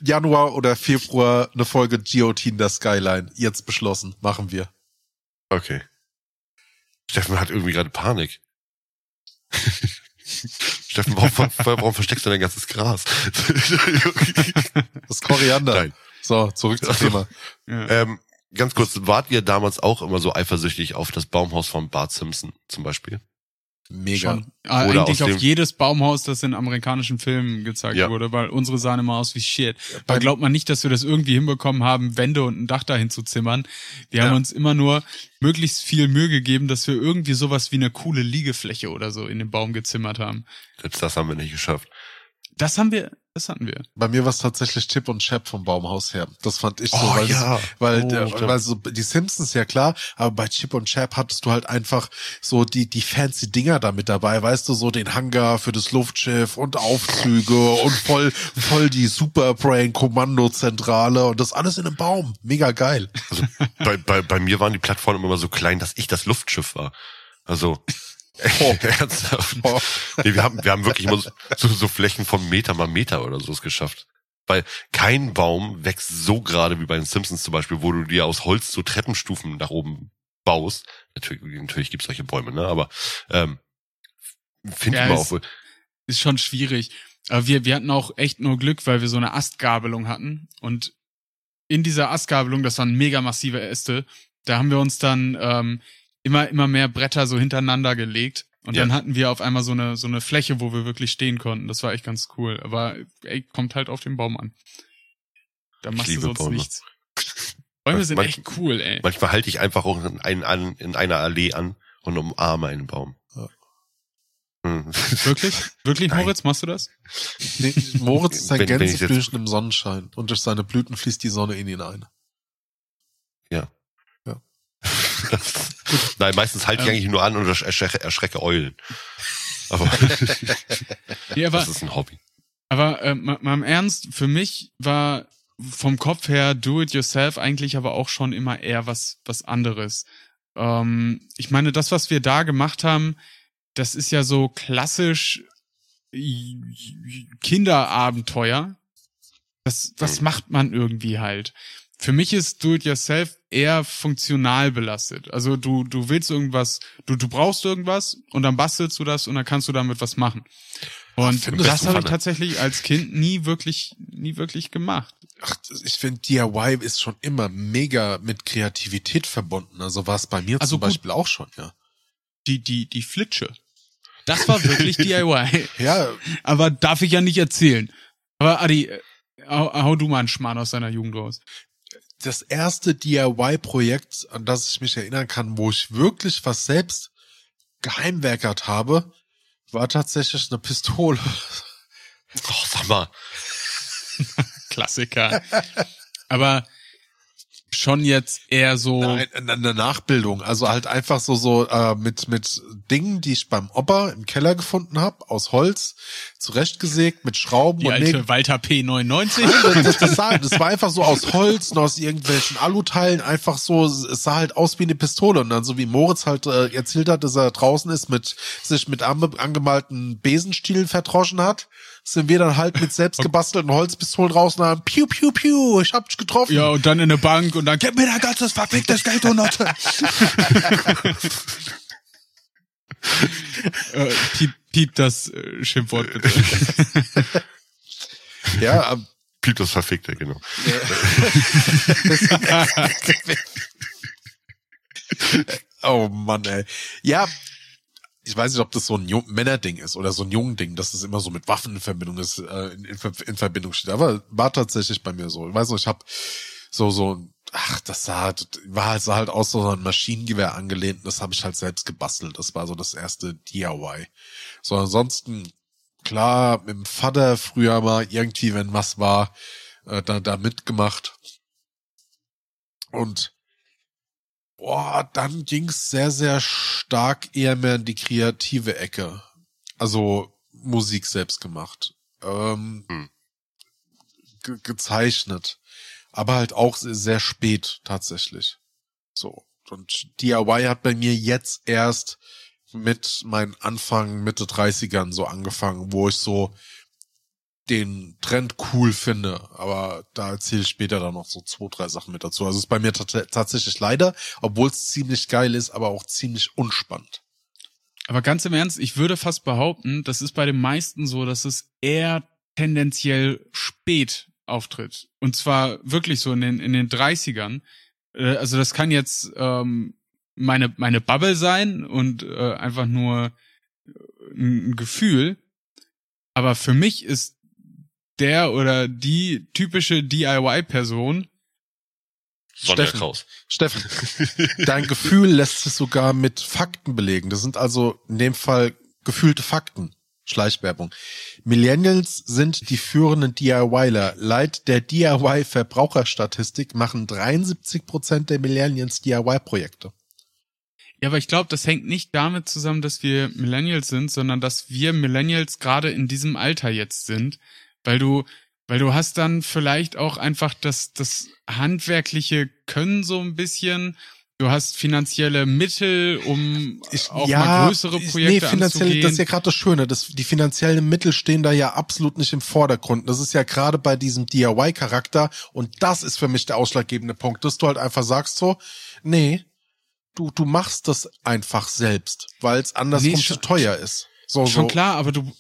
Januar oder Februar eine Folge GOT in der Skyline. Jetzt beschlossen. Machen wir. Okay. Steffen hat irgendwie gerade Panik. [LAUGHS] Steffen, warum, warum versteckst du dein ganzes Gras? Das ist Koriander. Nein. So, zurück zum Ach so. Thema. Ja. Ähm, ganz kurz, wart ihr damals auch immer so eifersüchtig auf das Baumhaus von Bart Simpson zum Beispiel? Mega. Schon. Äh, Oder eigentlich auf jedes Baumhaus, das in amerikanischen Filmen gezeigt Ja. wurde, weil unsere sahen immer aus wie Shit. Da glaubt man nicht, dass wir das irgendwie hinbekommen haben, Wände und ein Dach dahin zu zimmern. Wir haben Ja. uns immer nur möglichst viel Mühe gegeben, dass wir irgendwie sowas wie eine coole Liegefläche oder so in den Baum gezimmert haben. Selbst das haben wir nicht geschafft. Das haben wir, das hatten wir. Bei mir war es tatsächlich Chip und Chap vom Baumhaus her. Das fand ich so, Oh, weil, ja. weil, Oh, der, weil so die Simpsons ja klar, aber bei Chip und Chap hattest du halt einfach so die die fancy Dinger da mit dabei, weißt du, so den Hangar für das Luftschiff und Aufzüge und voll voll die Superbrain Kommandozentrale und das alles in einem Baum. Mega geil. Also bei, bei, bei mir waren die Plattformen immer so klein, dass ich das Luftschiff war. Also [LAUGHS] ernsthaft. Oh. Nee, wir haben, wir haben wirklich immer so, so Flächen von Meter mal Meter oder so es geschafft. Weil kein Baum wächst so gerade wie bei den Simpsons zum Beispiel, wo du dir aus Holz so Treppenstufen nach oben baust. Natürlich, natürlich gibt's solche Bäume, ne? Aber ähm, finde Ja, ich mal es- auch. Ist schon schwierig. Aber wir, wir hatten auch echt nur Glück, weil wir so eine Astgabelung hatten. Und in dieser Astgabelung, das waren mega massive Äste, da haben wir uns dann ähm, immer, immer mehr Bretter so hintereinander gelegt. Und Ja. dann hatten wir auf einmal so eine, so eine Fläche, wo wir wirklich stehen konnten. Das war echt ganz cool. Aber ey, kommt halt auf den Baum an. Da machst du sonst Bäume. nichts. Bäume sind Man- echt cool, ey. Manchmal halte ich einfach auch in, ein, an, in einer Allee an und umarme einen Baum. Ja. Hm. Wirklich? Wirklich, Nein. Moritz, machst du das? Nee, Moritz ist ein Wenn- Gänseblümchen im Sonnenschein und durch seine Blüten fließt die Sonne in ihn ein. [LAUGHS] Nein, meistens halte ich Ähm. eigentlich nur an und erschrecke, erschrecke Eulen. Aber [LAUGHS] Nee, aber, das ist ein Hobby. Aber äh, mal, mal im Ernst, für mich war vom Kopf her Do It Yourself eigentlich aber auch schon immer eher was was anderes. Ähm, ich meine, das, was wir da gemacht haben, das ist ja so klassisch Kinderabenteuer. Das, das Hm. macht man irgendwie halt. Für mich ist Do It Yourself eher funktional belastet. Also du, du willst irgendwas, du, du brauchst irgendwas und dann bastelst du das und dann kannst du damit was machen. Und das du, habe ich tatsächlich als Kind nie wirklich, nie wirklich gemacht. Ach, ich finde DIY ist schon immer mega mit Kreativität verbunden. Also war es bei mir Also zum gut. Beispiel auch schon, ja. Die, die, die Flitsche. Das war wirklich [LAUGHS] DIY. Ja, Aber darf ich ja nicht erzählen. Aber Adi, äh, hau, hau du mal einen Schmarrn aus deiner Jugend raus. Das erste DIY-Projekt, an das ich mich erinnern kann, wo ich wirklich was selbst geheimwerkert habe, war tatsächlich eine Pistole. Oh, sag mal. [LAUGHS] [LAUGHS] Klassiker. Aber schon jetzt eher so. Nein, eine Nachbildung. Also halt einfach so so äh, mit mit Dingen, die ich beim Opa im Keller gefunden habe, aus Holz, zurechtgesägt mit Schrauben Die und Nägeln. alte Walter P99. Nein, das, das, sah, das war einfach so aus Holz und aus irgendwelchen Aluteilen einfach so, es sah halt aus wie eine Pistole und dann so wie Moritz halt äh, erzählt hat, dass er draußen ist mit sich mit ange- angemalten Besenstielen verdroschen hat, sind wir dann halt mit selbst gebastelten Holzpistolen draußen und haben Piu, Piu, Piu, ich hab dich getroffen. Ja, und dann in eine Bank und dann gib mir dein ganzes verficktes Geld und Note. [LAUGHS] äh, piep, piep das äh, Schimpfwort bitte. [LAUGHS] Ja, ähm, Piep das Verfickte, genau. [LAUGHS] oh Mann, ey. Ja, ich weiß nicht, ob das so ein Männerding ist oder so ein Jungen-Ding, dass das immer so mit Waffen in Verbindung ist, äh, in, in, in Verbindung steht. Aber war tatsächlich bei mir so. Ich weiß noch, ich habe so so ach, das sah war halt sah halt aus so ein Maschinengewehr angelehnt. Das habe ich halt selbst gebastelt. Das war so das erste DIY. So ansonsten klar mit dem Vater früher mal irgendwie, wenn was war, äh, da da mitgemacht. Und Boah, dann ging's sehr, sehr stark eher mehr in die kreative Ecke. Also Musik selbst gemacht. Ähm, Hm. ge gezeichnet. Aber halt auch sehr, sehr spät tatsächlich. So. Und DIY hat bei mir jetzt erst mit meinen Anfang, Mitte 30ern so angefangen, wo ich so den Trend cool finde, aber da erzähle ich später dann noch so zwei, drei Sachen mit dazu. Also es ist bei mir tat- tatsächlich leider, obwohl es ziemlich geil ist, aber auch ziemlich unspannend. Aber ganz im Ernst, ich würde fast behaupten, das ist bei den meisten so, dass es eher tendenziell spät auftritt. Und zwar wirklich so in den, in den 30ern. Äh, Also das kann jetzt ähm, meine, meine Bubble sein und äh, einfach nur äh, ein Gefühl. Aber für mich ist der oder die typische DIY-Person Sonja Steffen. Kraus. Steffen, [LAUGHS] dein Gefühl lässt sich sogar mit Fakten belegen. Das sind also in dem Fall gefühlte Fakten. Schleichwerbung. Millennials sind die führenden DIYler. Laut der DIY-Verbraucherstatistik machen 73 Prozent der Millennials DIY-Projekte. Ja, aber ich glaube, das hängt nicht damit zusammen, dass wir Millennials sind, sondern dass wir Millennials gerade in diesem Alter jetzt sind, weil du, weil du hast dann vielleicht auch einfach das, das handwerkliche Können so ein bisschen. Du hast finanzielle Mittel, um auch mal größere ich- Projekte nee, finanziell, anzugehen. das ist ja gerade das Schöne. Das, die finanziellen Mittel stehen da ja absolut nicht im Vordergrund. Das ist ja gerade bei diesem DIY-Charakter und das ist für mich der ausschlaggebende Punkt, dass du halt einfach sagst so, nee, du, du machst das einfach selbst, weil es andersrum Nee, zu teuer ist. So, Schon so. klar, aber du,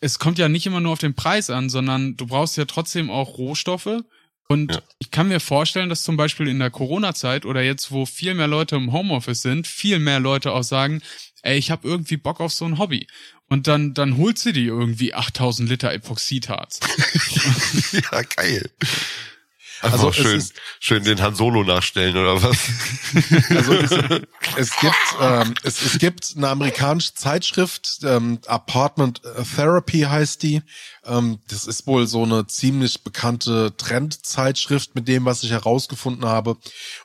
es kommt ja nicht immer nur auf den Preis an, sondern du brauchst ja trotzdem auch Rohstoffe. Und Ja. ich kann mir vorstellen, dass zum Beispiel in der Corona-Zeit oder jetzt, wo viel mehr Leute im Homeoffice sind, viel mehr Leute auch sagen, ey, ich habe irgendwie Bock auf so ein Hobby. Und dann, dann holst du dir irgendwie 8000 Liter Epoxidharz. [LAUGHS] ja, geil. Einfach Also es schön, ist- schön den Han Solo nachstellen oder was? [LAUGHS] Also es, es gibt [LAUGHS] ähm, es, es gibt eine amerikanische Zeitschrift, ähm, Apartment Therapy heißt die. Ähm, das ist wohl so eine ziemlich bekannte Trendzeitschrift mit dem, was ich herausgefunden habe.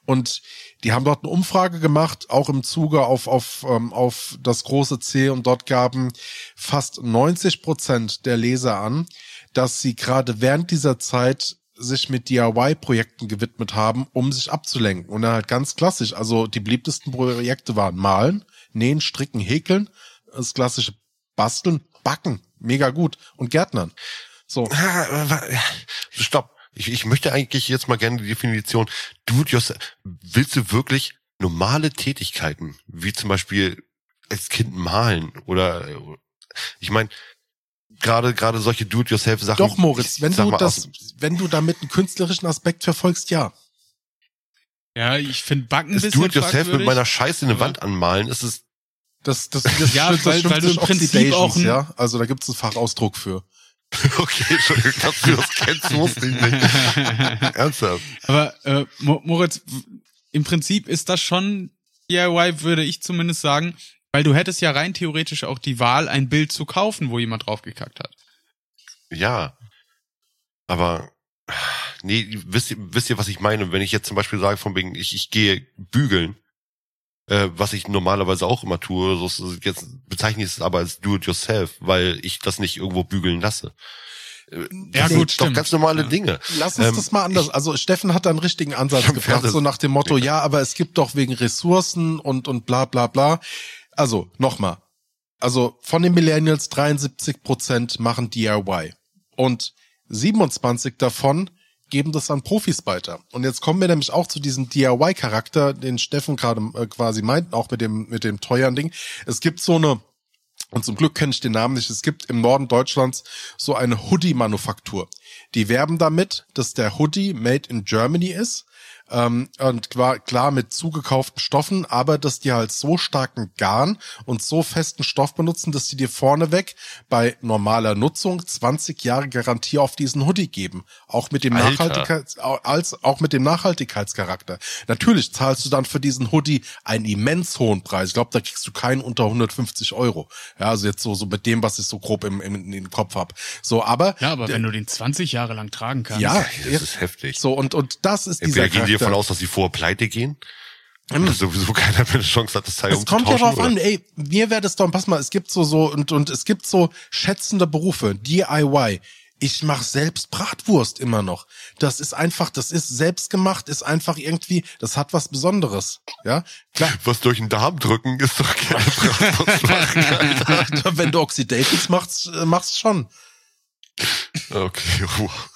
Und die haben dort eine Umfrage gemacht, auch im Zuge auf auf ähm, auf das große C. Und dort gaben fast 90 Prozent der Leser an, dass sie gerade während dieser Zeit sich mit DIY-Projekten gewidmet haben, um sich abzulenken. Und dann halt ganz klassisch. Also die beliebtesten Projekte waren Malen, Nähen, Stricken, Häkeln, das klassische Basteln, Backen, mega gut und Gärtnern. So, Ah. Stopp. Ich, ich möchte eigentlich jetzt mal gerne die Definition. Yourself. Willst du wirklich normale Tätigkeiten, wie zum Beispiel als Kind malen oder ich meine, gerade gerade solche Do-it-yourself-Sachen. doch Moritz, wenn du mal das, wenn du damit einen künstlerischen Aspekt verfolgst, ja. Ja, ich finde Backen bisschen Do-it-yourself mit meiner Scheiße in eine Wand anmalen, ist es Das, das, das, [LAUGHS] Ja, das weil- stimmt weil du im Prinzip auch ein- ja. Also da gibt es einen Fachausdruck für. [LAUGHS] okay, Entschuldigung, dass du das kennst, wusste ich nicht. [LAUGHS] Ernsthaft. Aber äh, Mo- Moritz, im Prinzip ist das schon DIY, würde ich zumindest sagen, weil du hättest ja rein theoretisch auch die Wahl, ein Bild zu kaufen, wo jemand draufgekackt hat. Ja. Aber nee, wisst ihr, wisst ihr, was ich meine? Wenn ich jetzt zum Beispiel sage, von wegen, ich, ich gehe bügeln, äh, was ich normalerweise auch immer tue, so ist- jetzt bezeichne ich es aber als do-it-yourself, weil ich das nicht irgendwo bügeln lasse. Äh, Ja, das gut, sind doch stimmt. ganz normale Ja. Dinge. Lass uns Ähm, das mal anders. Also Steffen hat da einen richtigen Ansatz [LAUGHS] Ja, gebracht, so nach dem Motto, [LAUGHS] ja, aber es gibt doch wegen Ressourcen und und bla bla bla. Also nochmal. Also von den Millennials 73 Prozent machen DIY. Und 27 davon geben das an Profis weiter. Und jetzt kommen wir nämlich auch zu diesem DIY-Charakter, den Steffen gerade äh, quasi meint, auch mit dem, mit dem teuren Ding. Es gibt so eine, und zum Glück kenne ich den Namen nicht, es gibt im Norden Deutschlands so eine Hoodie-Manufaktur. Die werben damit, dass der Hoodie made in Germany ist ähm, und klar, klar mit zugekauften Stoffen, aber dass die halt so starken Garn und so festen Stoff benutzen, dass die dir vorneweg bei normaler Nutzung 20 Jahre Garantie auf diesen Hoodie geben. Auch mit dem Alter. Nachhaltigkeits, als, auch mit dem Nachhaltigkeitscharakter. Natürlich zahlst du dann für diesen Hoodie einen immens hohen Preis. Ich glaube, da kriegst du keinen unter 150 Euro. Ja, also jetzt so, so mit dem, was ich so grob im, im, im Kopf hab. So, aber. Ja, aber wenn du den 20 Jahre lang tragen kannst. ja, Das ist heftig. so, und, und das ist dieser gehen die davon aus, dass sie vorher pleite gehen. Und dass sowieso keiner mehr eine Chance hat, das Teil Es kommt ja drauf an, ey, mir wäre das doch, pass mal, es gibt so, so, und, und es gibt so schätzende Berufe, DIY. Ich mache selbst Bratwurst immer noch. Das ist einfach, das ist selbstgemacht, ist einfach irgendwie, das hat was Besonderes. Ja, klar. Was durch den Darm drücken, ist doch keine Bratwurst. [LAUGHS] Wenn du Oxidations machst, äh, machst schon. Okay, wow.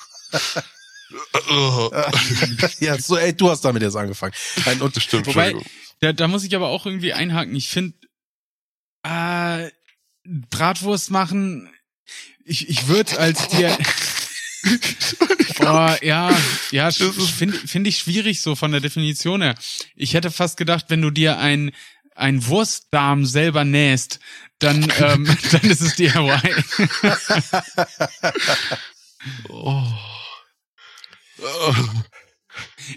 [LAUGHS] ja, so, ey, du hast damit jetzt angefangen. Nein, und Stimmt, Wobei, da, da muss ich aber auch irgendwie einhaken. Ich finde, äh, Bratwurst machen, ich, ich würde als dir. [LAUGHS] oh, ja, ja, finde find ich schwierig so von der Definition her. Ich hätte fast gedacht, wenn du dir ein ein Wurstdarm selber nähst, dann ähm, [LAUGHS] dann ist es DIY.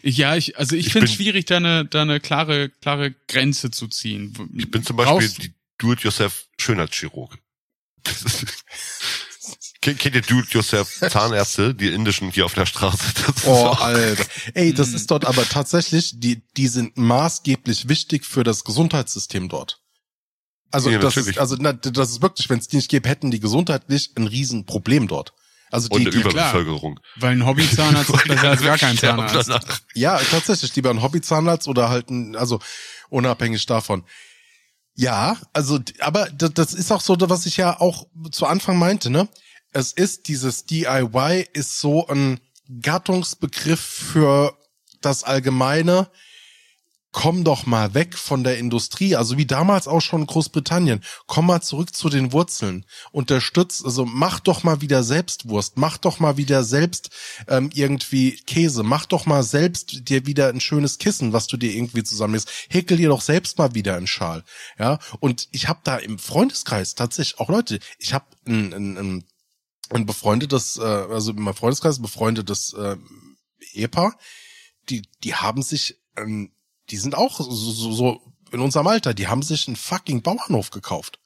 Ja, ich, also ich, Ich finde es schwierig, da eine, da eine klare, klare Grenze zu ziehen. Ich bin zum Beispiel Brauchst- die Do-it-yourself-Schönheitschirurg. [LAUGHS] Kennt kennt ihr Do-it-yourself-Zahnärzte, die indischen hier auf der Straße? Das Oh, [LAUGHS] Alter. Ey, das ist dort aber tatsächlich, die, die sind maßgeblich wichtig für das Gesundheitssystem dort. Also, Ja, das natürlich. ist, also, na, das ist wirklich, wenn es die nicht gäbe, hätten die gesundheitlich ein Riesenproblem dort. Also Und die, der die Überbevölkerung. Weil ein Hobbyzahnarzt ist besser als gar kein Zahnarzt. Danach. ja, tatsächlich, lieber ein Hobbyzahnarzt oder halt ein, also unabhängig davon. Ja, also, aber das, das ist auch so, was ich ja auch zu Anfang meinte, ne? Es ist dieses DIY ist so ein Gattungsbegriff für das Allgemeine. Komm doch mal weg von der Industrie, also wie damals auch schon Großbritannien. Komm mal zurück zu den Wurzeln. Unterstützt, also mach doch mal wieder selbst Wurst, mach doch mal wieder selbst ähm, irgendwie Käse, mach doch mal selbst dir wieder ein schönes Kissen, was du dir irgendwie zusammenlegst. Häkel dir doch selbst mal wieder einen Schal. Ja, und ich habe da im Freundeskreis tatsächlich auch Leute, ich habe ein, ein, ein, ein befreundetes, äh, also in meinem Freundeskreis befreundetes äh, Ehepaar, die, die haben sich, ähm, die sind auch so, so, so in unserem Alter, die haben sich einen fucking Bauernhof gekauft.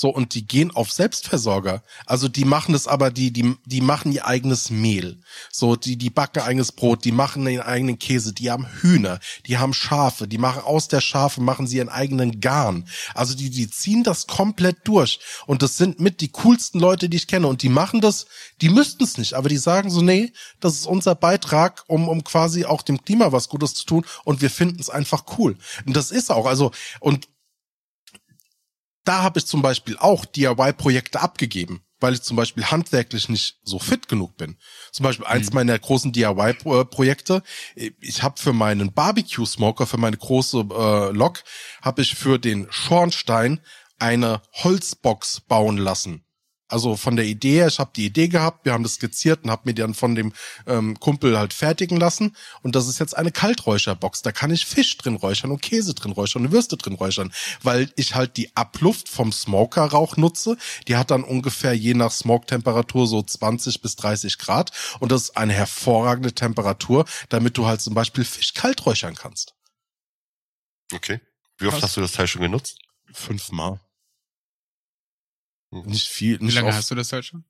So, und die gehen auf Selbstversorger. Also die machen das aber, die, die, die machen ihr eigenes Mehl. So, die, die backen eigenes Brot, die machen ihren eigenen Käse, die haben Hühner, die haben Schafe, die machen aus der Schafe, machen sie ihren eigenen Garn. Also die, die ziehen das komplett durch. Und das sind mit die coolsten Leute, die ich kenne. Und die machen das, die müssten es nicht, aber die sagen so, nee, das ist unser Beitrag, um, um quasi auch dem Klima was Gutes zu tun. Und wir finden es einfach cool. Und das ist auch, also, und da habe ich zum Beispiel auch DIY-Projekte abgegeben, weil ich zum Beispiel handwerklich nicht so fit genug bin. Zum Beispiel eins meiner großen DIY-Projekte. Ich habe für meinen Barbecue-Smoker, für meine große äh, Lok, habe ich für den Schornstein eine Holzbox bauen lassen. Also von der Idee, her, ich habe die Idee gehabt, wir haben das skizziert und habe mir dann von dem ähm, Kumpel halt fertigen lassen. Und das ist jetzt eine Kalträucherbox. Da kann ich Fisch drin räuchern und Käse drin räuchern und Würste drin räuchern, weil ich halt die Abluft vom Smokerrauch nutze. Die hat dann ungefähr je nach Smoke-Temperatur so 20 bis 30 Grad. Und das ist eine hervorragende Temperatur, damit du halt zum Beispiel Fisch kalt räuchern kannst. Okay. Wie oft Was? hast du das Teil schon genutzt? Fünfmal. Hm. Nicht viel, Wie nicht lange oft. hast du das halt schon?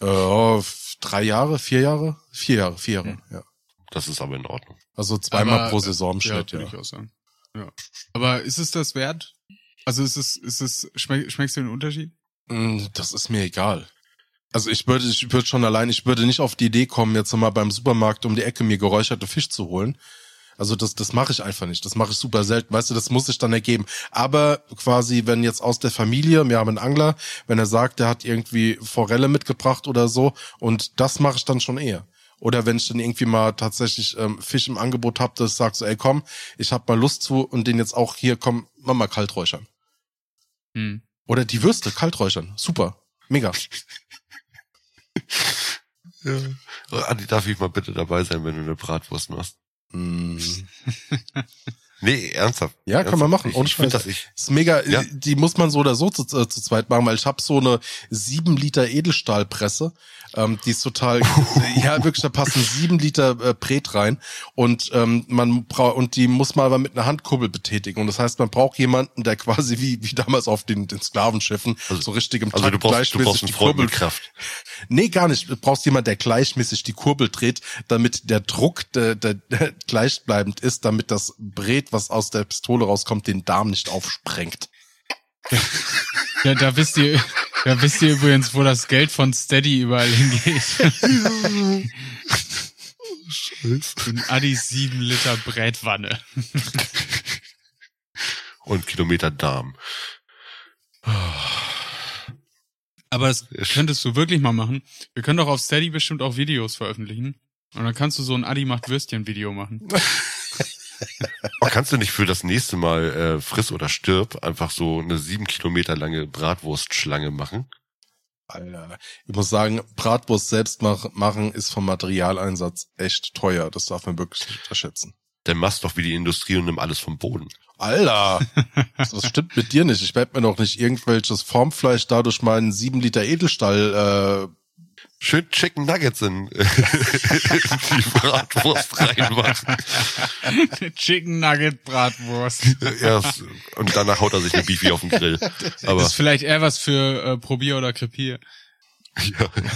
Äh, drei Jahre, vier Jahre? Vier Jahre, vier Jahre, ja. Das ist aber in Ordnung. Also zweimal Aber, pro Saison im Ja, Schnitt, ja. würde ich auch sagen. Ja. Aber ist es das wert? Also ist es, ist es, schmeck, schmeckst du den Unterschied? Mm, Das ist mir egal. Also ich würde, ich würde schon allein, ich würde nicht auf die Idee kommen, jetzt mal beim Supermarkt um die Ecke mir geräucherte Fisch zu holen. Also das, das mache ich einfach nicht. Das mache ich super selten. Weißt du, das muss sich dann ergeben. Aber quasi, wenn jetzt aus der Familie, wir haben einen Angler, wenn er sagt, der hat irgendwie Forelle mitgebracht oder so, und das mache ich dann schon eher. Oder wenn ich dann irgendwie mal tatsächlich ähm, Fisch im Angebot habe, dass ich sag so, ey komm, ich hab mal Lust zu und den jetzt auch hier, komm, mach mal kalträuchern. Hm. Oder die Würste kalträuchern. Super. Mega. [LAUGHS] Ja. Andi, darf ich mal bitte dabei sein, wenn du eine Bratwurst machst? Mm. Nee, ernsthaft. Ja, kann man machen. Ich, Ohne ich finde das ich. ist mega, Ja. die muss man so oder so zu, äh, zu zweit machen, weil ich habe so eine sieben Liter Edelstahlpresse, ähm, die ist total, ja wirklich, da passen sieben Liter äh, Bret rein und ähm, man braucht und die muss man aber mit einer Handkurbel betätigen und das heißt, man braucht jemanden, der quasi wie wie damals auf den, den Sklavenschiffen Also- so richtig im Also Takt du brauchst, du gleichmäßig brauchst einen die Kurbel Kraft. [LAUGHS] Nee, gar nicht. Du brauchst jemand, der gleichmäßig die Kurbel dreht, damit der Druck der, der, der gleichbleibend ist, damit das Bret, was aus der Pistole rauskommt, den Darm nicht aufsprengt. Ja, da wisst ihr, da wisst ihr übrigens, wo das Geld von Steady überall hingeht. In Addis 7 Liter Brätwanne. Und Kilometer Darm. Aber das könntest du wirklich mal machen. Wir können doch auf Steady bestimmt auch Videos veröffentlichen. Und dann kannst du so ein Adi macht Würstchen Video machen. [LAUGHS] [LAUGHS] Oh, kannst du nicht für das nächste Mal äh, friss oder stirb einfach so eine sieben Kilometer lange Bratwurstschlange machen? Alter. Ich muss sagen, Bratwurst selbst mach, machen ist vom Materialeinsatz echt teuer. Das darf man wirklich nicht unterschätzen. Dann machst doch wie die Industrie und nimm alles vom Boden. Alter, [LAUGHS] das stimmt mit dir nicht. Ich werde mir doch nicht irgendwelches Formfleisch dadurch meinen sieben Liter Edelstahl äh, Schön Chicken Nuggets in, [LAUGHS] in die Bratwurst reinmachen. Chicken Nugget Bratwurst. Ja, und danach haut er sich eine Beefy auf den Grill. Aber Das ist vielleicht eher was für äh, Probier oder Krepier.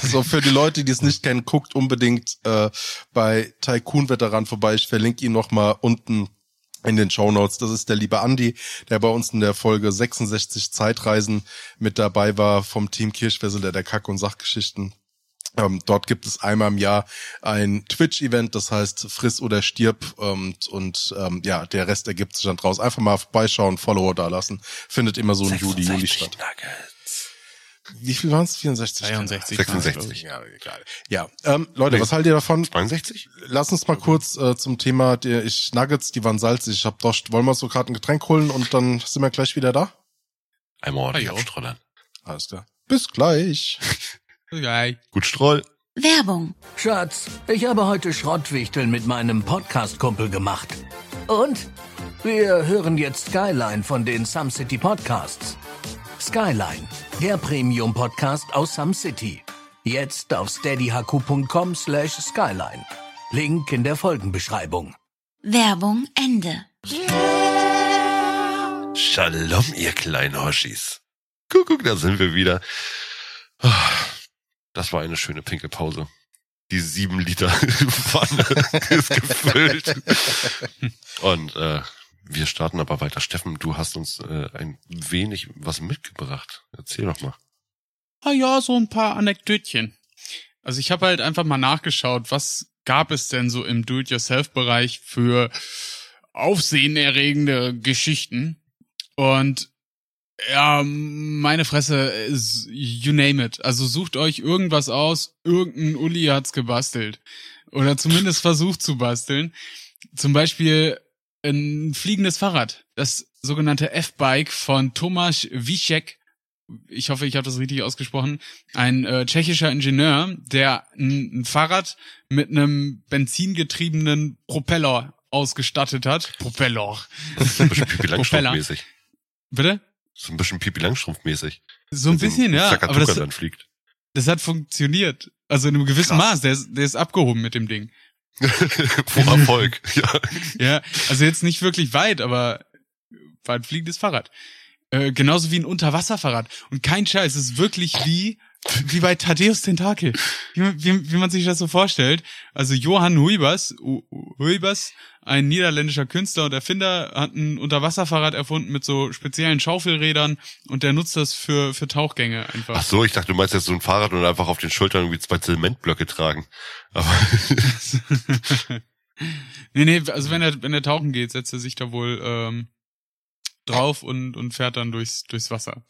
So für die Leute, die es nicht kennen, guckt unbedingt äh, bei Tycoon Veteran vorbei. Ich verlinke ihn noch mal unten in den Show Notes. Das ist der liebe Andi, der bei uns in der Folge 66 Zeitreisen mit dabei war vom Team Kirschwessel, der der Kack- und Sachgeschichten. Ähm, dort gibt es einmal im Jahr ein Twitch-Event, das heißt Friss oder Stirb und, und ähm, ja, der Rest ergibt sich dann draus. Einfach mal vorbeischauen, Follower da lassen. Findet immer so im Juli, Juli statt. Wie viel waren es? 64? 62. 66. Ja, egal. Ja, ähm, Leute, was haltet ihr davon? 62? Lass uns mal kurz äh, zum Thema, der ich Nuggets, die waren salzig. Ich hab Dost. Wollen wir uns so gerade ein Getränk holen und dann sind wir gleich wieder da? Einmal ordentlich jo. abstrollern. Alles klar. Bis gleich. [LAUGHS] Geil. Gut Stroll. Werbung. Schatz, ich habe heute Schrottwichteln mit meinem Podcast-Kumpel gemacht. Und? Wir hören jetzt Skyline von den Some City Podcasts. Skyline, der Premium-Podcast aus Some City. Jetzt auf steadyhq.com slash skyline. Link in der Folgenbeschreibung. Werbung Ende. Shalom, ihr kleinen Hoshis. Guck, guck, da sind wir wieder. Ah, Das war eine schöne Pinkelpause. Die sieben Liter [LAUGHS] Pfanne ist gefüllt. Und äh, wir starten aber weiter. Steffen, du hast uns äh, ein wenig was mitgebracht. Erzähl doch mal. Ah ja, so ein paar Anekdötchen. Also ich habe halt einfach mal nachgeschaut, was gab es denn so im Do-it-yourself-Bereich für aufsehenerregende Geschichten. Und ja, meine Fresse, you name it. Also sucht euch irgendwas aus, irgendein Uli hat's gebastelt. Oder zumindest versucht zu basteln. Zum Beispiel ein fliegendes Fahrrad. Das sogenannte F-Bike von Tomasz Wischek. Ich hoffe, ich habe das richtig ausgesprochen. Ein äh, tschechischer Ingenieur, der ein, ein Fahrrad mit einem benzingetriebenen Propeller ausgestattet hat. Propeller. [LAUGHS] Propeller. Bitte? So ein bisschen Pipi Langstrumpf-mäßig. So ein bisschen, ja. Aber das, dann fliegt. das hat funktioniert. Also in einem gewissen Krass. Maß. Der ist, der ist abgehoben mit dem Ding. [LAUGHS] Vor Erfolg. [LAUGHS] ja. Ja, also jetzt nicht wirklich weit, aber war ein fliegendes Fahrrad. Äh, genauso wie ein Unterwasserfahrrad. Und kein Scheiß, es ist wirklich wie, wie bei Thaddeus Tentakel. Wie, man- wie, wie man sich das so vorstellt. Also Johann Huibers, Hu- Huibers, ein niederländischer Künstler und Erfinder, hat ein Unterwasserfahrrad erfunden mit so speziellen Schaufelrädern und der nutzt das für, für Tauchgänge einfach. Ach so, ich dachte, du meinst jetzt so ein Fahrrad und einfach auf den Schultern irgendwie zwei Zementblöcke tragen. Aber [LAUGHS] Nee, nee, also wenn er, wenn er tauchen geht, setzt er sich da wohl ähm, drauf und, und fährt dann durchs, durchs Wasser.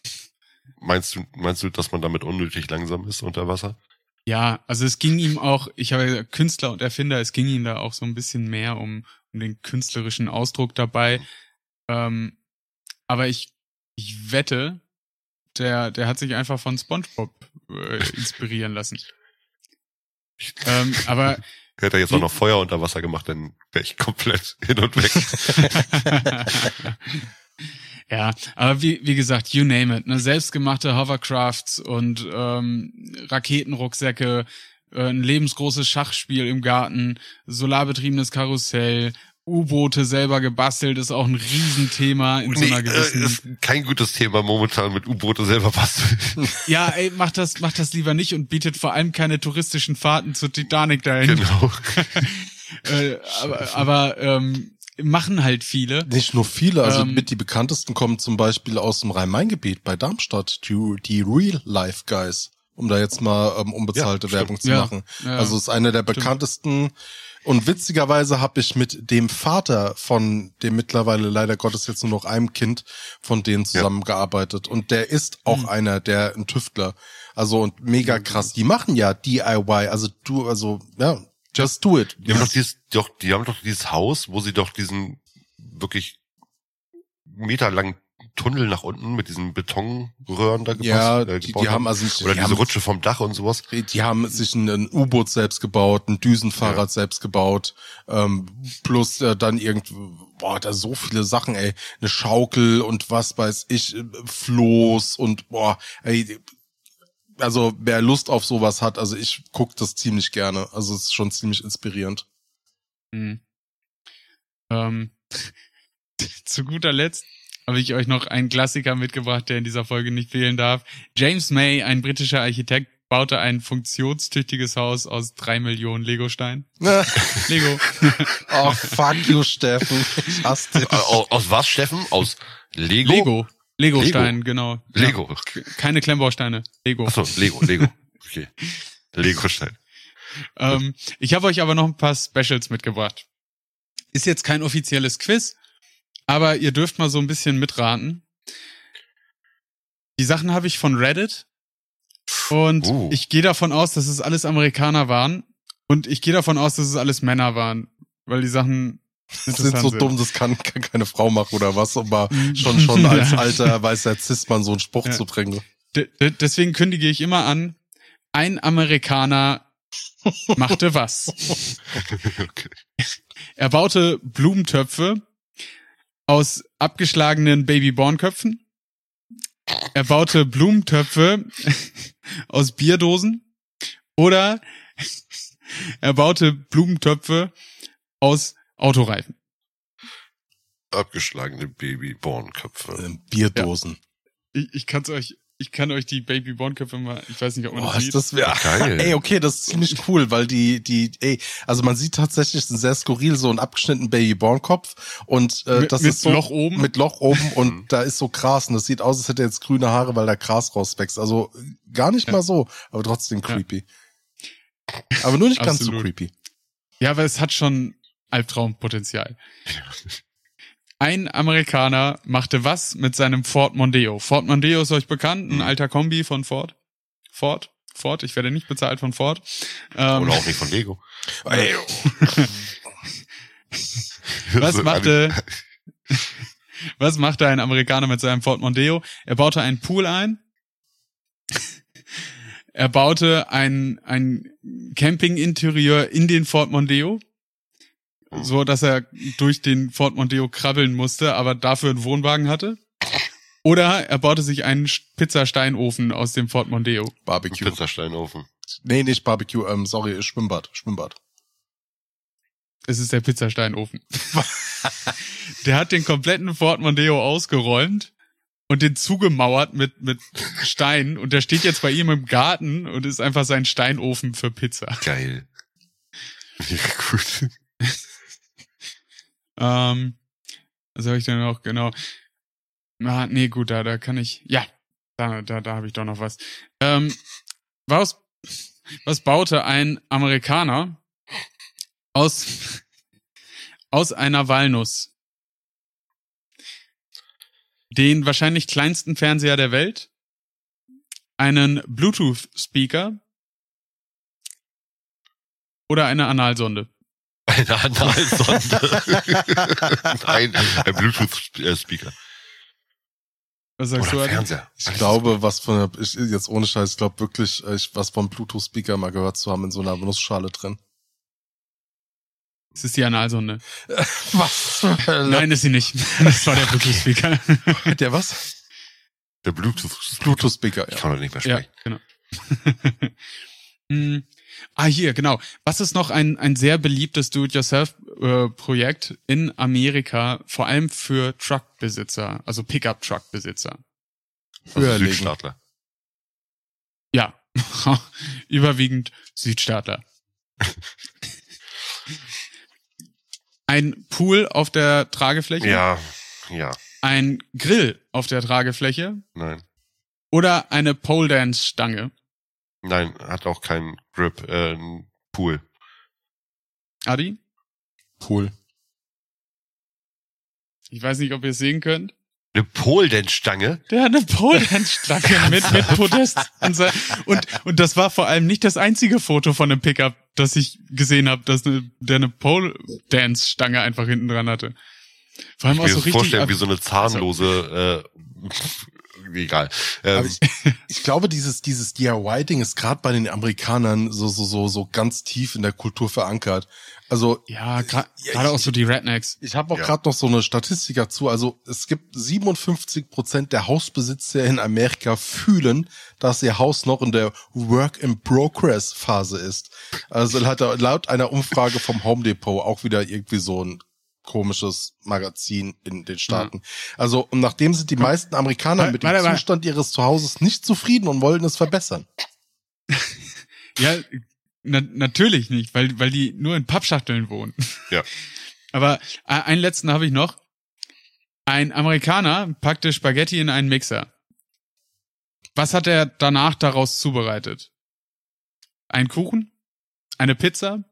Meinst du, meinst du, dass man damit unnötig langsam ist unter Wasser? Ja, also es ging ihm auch, ich habe ja Künstler und Erfinder, es ging ihm da auch so ein bisschen mehr um, um den künstlerischen Ausdruck dabei. Ähm, aber ich, ich wette, der, der hat sich einfach von SpongeBob äh, [LAUGHS] inspirieren lassen. ähm, aber [LAUGHS] Hätte er jetzt auch noch Feuer unter Wasser gemacht, dann wäre ich komplett [LAUGHS] hin und weg. Ja, aber wie, wie gesagt, you name it, ne? Selbstgemachte Hovercrafts und ähm, Raketenrucksäcke, äh, ein lebensgroßes Schachspiel im Garten, solarbetriebenes Karussell, U-Boote selber gebastelt, ist auch ein Riesenthema in so Nee, einer äh, gewissen. ist kein gutes Thema momentan mit U-Boote selber basteln. [LAUGHS] ja, ey, mach das, mach das lieber nicht und bietet vor allem keine touristischen Fahrten zur Titanic dahin. genau. [LAUGHS] Äh, aber aber ähm, machen halt viele. Nicht nur viele, also Ähm, mit die bekanntesten kommen zum Beispiel aus dem Rhein-Main-Gebiet bei Darmstadt, die, die Real Life Guys, um da jetzt mal ähm, unbezahlte Ja, Werbung zu Ja, machen. ja, also ist einer der bekanntesten. Und witzigerweise habe ich mit dem Vater von dem mittlerweile leider Gottes jetzt nur noch einem Kind von denen zusammengearbeitet. Und der ist auch Hm. einer, der ein Tüftler. Also und mega krass. Die machen ja DIY. Also du, also ja, just do it. Die haben doch dieses, doch, die haben doch dieses Haus, wo sie doch diesen wirklich meterlangen Tunnel nach unten mit diesen Betonröhren da gepasst, Ja, äh, die, gebaut die haben also nicht, Oder die diese haben, Rutsche vom Dach und sowas. Die haben sich ein, ein U-Boot selbst gebaut, ein Düsenfahrrad Ja. selbst gebaut, ähm, plus äh, dann irgend, boah, da so viele Sachen, ey, eine Schaukel und was weiß ich, äh, Floß und boah, ey, also wer Lust auf sowas hat, also ich guck das ziemlich gerne, also es ist schon ziemlich inspirierend. Mhm. Ähm, [LAUGHS] zu guter Letzt habe ich euch noch einen Klassiker mitgebracht, der in dieser Folge nicht fehlen darf. James May, ein britischer Architekt, baute ein funktionstüchtiges Haus aus drei Millionen Legosteinen. [LAUGHS] Lego. oh, fuck you, Steffen. Ich hasse dich. Aus, aus was, Steffen? Aus Lego? Lego. Lego-Stein, genau. Ja. Lego. Keine Klemmbausteine. Lego. Achso, Lego, Lego. Okay. [LAUGHS] Lego-Stein. Ähm, ich habe euch aber noch ein paar Specials mitgebracht. Ist jetzt kein offizielles Quiz, aber ihr dürft mal so ein bisschen mitraten. Die Sachen habe ich von Reddit und Uh. ich gehe davon aus, dass es alles Amerikaner waren und ich gehe davon aus, dass es alles Männer waren, weil die Sachen [LAUGHS] Das sind so dumm, das kann, kann keine Frau machen oder was, aber [LAUGHS] schon schon als alter weißer Cis-Mann so einen Spruch Ja. zu bringen. D- deswegen kündige ich immer an, ein Amerikaner machte was. [LAUGHS] Okay. Er baute Blumentöpfe aus abgeschlagenen Babybornköpfen. Er baute Blumentöpfe aus Bierdosen. Oder er baute Blumentöpfe aus Autoreifen. Abgeschlagene Baby-Bornköpfe. Ähm, Bierdosen. Ich, ich kann's euch, ich kann euch die Babybornköpfe mal, ich weiß nicht, ob man Boah, das sieht. das wär, Geil. Ey, okay, das ist ziemlich cool, weil die, die, ey, also man sieht tatsächlich einen sehr skurril so einen abgeschnittenen Babyborn-Kopf und äh, Mit- das mit ist so Loch oben? mit Loch oben [LAUGHS] und da ist so Gras und das sieht aus, als hätte er jetzt grüne Haare, weil da Gras rauswächst. Also gar nicht mal so, aber trotzdem creepy. Aber nur nicht ganz so creepy. Ja, aber es hat schon Albtraumpotenzial. Ein Amerikaner machte was mit seinem Ford Mondeo. Ford Mondeo ist euch bekannt, ein alter Kombi von Ford. Ford? Ford, ich werde nicht bezahlt von Ford. Ähm, Oder auch nicht von Lego. [LAUGHS] Was So, machte, [LAUGHS] was machte ein Amerikaner mit seinem Ford Mondeo? Er baute einen Pool ein. Er baute ein, ein Campinginterieur in den Ford Mondeo. So, dass er durch den Ford Mondeo krabbeln musste, aber dafür einen Wohnwagen hatte. Oder er baute sich einen Pizzasteinofen aus dem Ford Mondeo. Barbecue. Pizzasteinofen. Nee, nicht Barbecue, ähm, sorry, Schwimmbad, Schwimmbad. Es ist der Pizzasteinofen. [LAUGHS] der hat den kompletten Ford Mondeo ausgeräumt und den zugemauert mit, mit Steinen und der steht jetzt bei ihm im Garten und ist einfach sein Steinofen für Pizza. Geil. [LAUGHS] Ja, gut. Ähm, was habe ich denn noch? Genau. Ah, nee, gut, da, da kann ich. Ja, da, da, da habe ich doch noch was. Ähm, was, was baute ein Amerikaner aus aus einer Walnuss den wahrscheinlich kleinsten Fernseher der Welt, einen Bluetooth-Speaker oder eine Analsonde. Eine Analsonde. [LAUGHS] Nein, ein Bluetooth-Speaker. Was sagst Oder du? Fernseher. Ich glaube, was von der, ich, jetzt ohne Scheiß, ich glaube wirklich, äh, ich, was vom Bluetooth-Speaker mal gehört zu haben in so einer Nussschale drin. Es ist die Analsonde. [LAUGHS] Was? Nein, ist sie nicht. Das war der Bluetooth-Speaker. [LAUGHS] Der was? Der Bluetooth. Bluetooth-Speaker, Ich ja. kann doch nicht mehr Ja, sprechen. genau. Ah, hier, genau. Was ist noch ein, ein sehr beliebtes Do-it-yourself-Projekt in Amerika, vor allem für Truckbesitzer, also Pickup-Truck-Besitzer? Also. Südstaatler. Ja, [LAUGHS] überwiegend Südstaatler. [LAUGHS] Ein Pool auf der Tragefläche, Ja, ja, ein Grill auf der Tragefläche nein. oder eine Pole Dance Stange. Nein, hat auch keinen Grip, äh, Pool. Adi, Pool. ich weiß nicht, ob ihr es sehen könnt. Eine Pole-Dance-Stange? Der hat eine Pole Dance Stange [LAUGHS] mit, mit Podest. Und, und, und das war vor allem nicht das einzige Foto von einem Pickup, das ich gesehen habe, dass eine, der eine Pole Dance Stange einfach hinten dran hatte. Vor allem Ich auch mir so richtig. vorstellen, ab- wie so eine zahnlose, äh, egal. Ähm, Aber ich, ich glaube, dieses, dieses DIY-Ding ist gerade bei den Amerikanern so, so, so, so ganz tief in der Kultur verankert. Also, ja, gerade ich- auch so die Rednecks. ich habe auch Ja. gerade noch so eine Statistik dazu. Also, es gibt 57 Prozent der Hausbesitzer in Amerika fühlen, dass ihr Haus noch in der Work-in-Progress-Phase ist. Also, laut, laut einer Umfrage vom Home Depot auch wieder irgendwie so ein komisches Magazin in den Staaten. Also, und nachdem sind die meisten Amerikaner mit dem. Zustand ihres Zuhauses nicht zufrieden und wollen es verbessern. [LAUGHS] Ja, na, natürlich nicht, weil, weil die nur in Pappschachteln wohnen. Ja. [LAUGHS] Aber äh, einen letzten habe ich noch. Ein Amerikaner packte Spaghetti in einen Mixer. Was hat er danach daraus zubereitet? Ein Kuchen? Eine Pizza?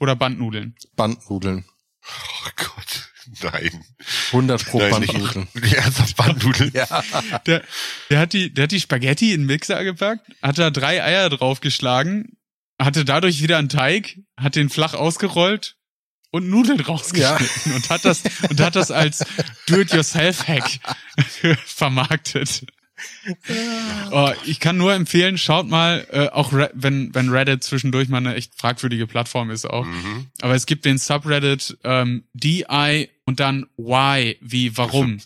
Oder Bandnudeln? Bandnudeln. Oh Gott, nein. 100 pro nein Bandnudeln. nicht. Ernsthaft Bandnudeln? [LAUGHS] Ja. Der, der hat die, der hat die Spaghetti in den Mixer gepackt, hat da drei Eier draufgeschlagen, hatte dadurch wieder einen Teig, hat den flach ausgerollt und Nudeln rausgeschnitten und hat das und hat das als [LAUGHS] Do-it-yourself-Hack [LAUGHS] vermarktet. Oh, ich kann nur empfehlen, schaut mal, äh, auch Re wenn wenn Reddit zwischendurch mal eine echt fragwürdige Plattform ist auch. Mhm. Aber es gibt den Subreddit ähm, DI und dann Why wie warum.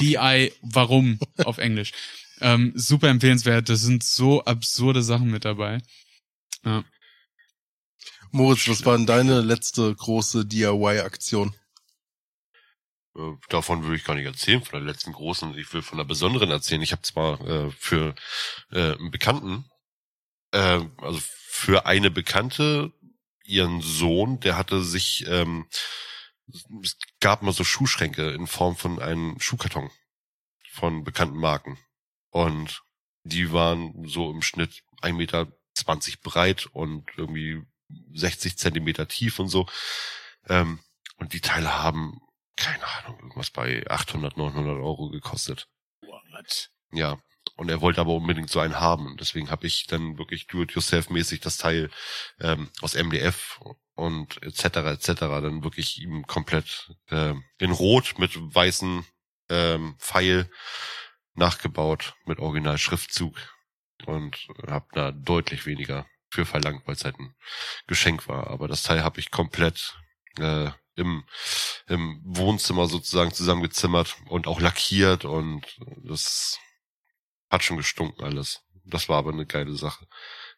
DI warum auf [LAUGHS] Englisch. Ähm, super empfehlenswert. Das sind so absurde Sachen mit dabei. Ja. Moritz, was war denn deine letzte große DIY-Aktion? Äh, Davon würde ich gar nicht erzählen, von der letzten großen. Ich will von der besonderen erzählen. Ich habe zwar äh, für äh, einen Bekannten, äh, also für eine Bekannte, ihren Sohn, der hatte sich, ähm, es gab mal so Schuhschränke in Form von einem Schuhkarton von bekannten Marken. Und die waren so im Schnitt 1,20 Meter breit und irgendwie 60 Zentimeter tief und so. Ähm, und die Teile haben keine Ahnung, irgendwas bei 800, 900 Euro gekostet. Ja. Und er wollte aber unbedingt so einen haben. Und Deswegen habe ich dann wirklich do-it-yourself-mäßig das Teil ähm, aus MDF und etc. etc. dann wirklich ihm komplett ähm, in Rot mit weißen ähm, Pfeil nachgebaut mit Original-Schriftzug und habe da deutlich weniger für verlangt, weil es halt ein Geschenk war. Aber das Teil habe ich komplett äh, im, im Wohnzimmer sozusagen zusammengezimmert und auch lackiert und das hat schon gestunken alles. Das war aber eine geile Sache.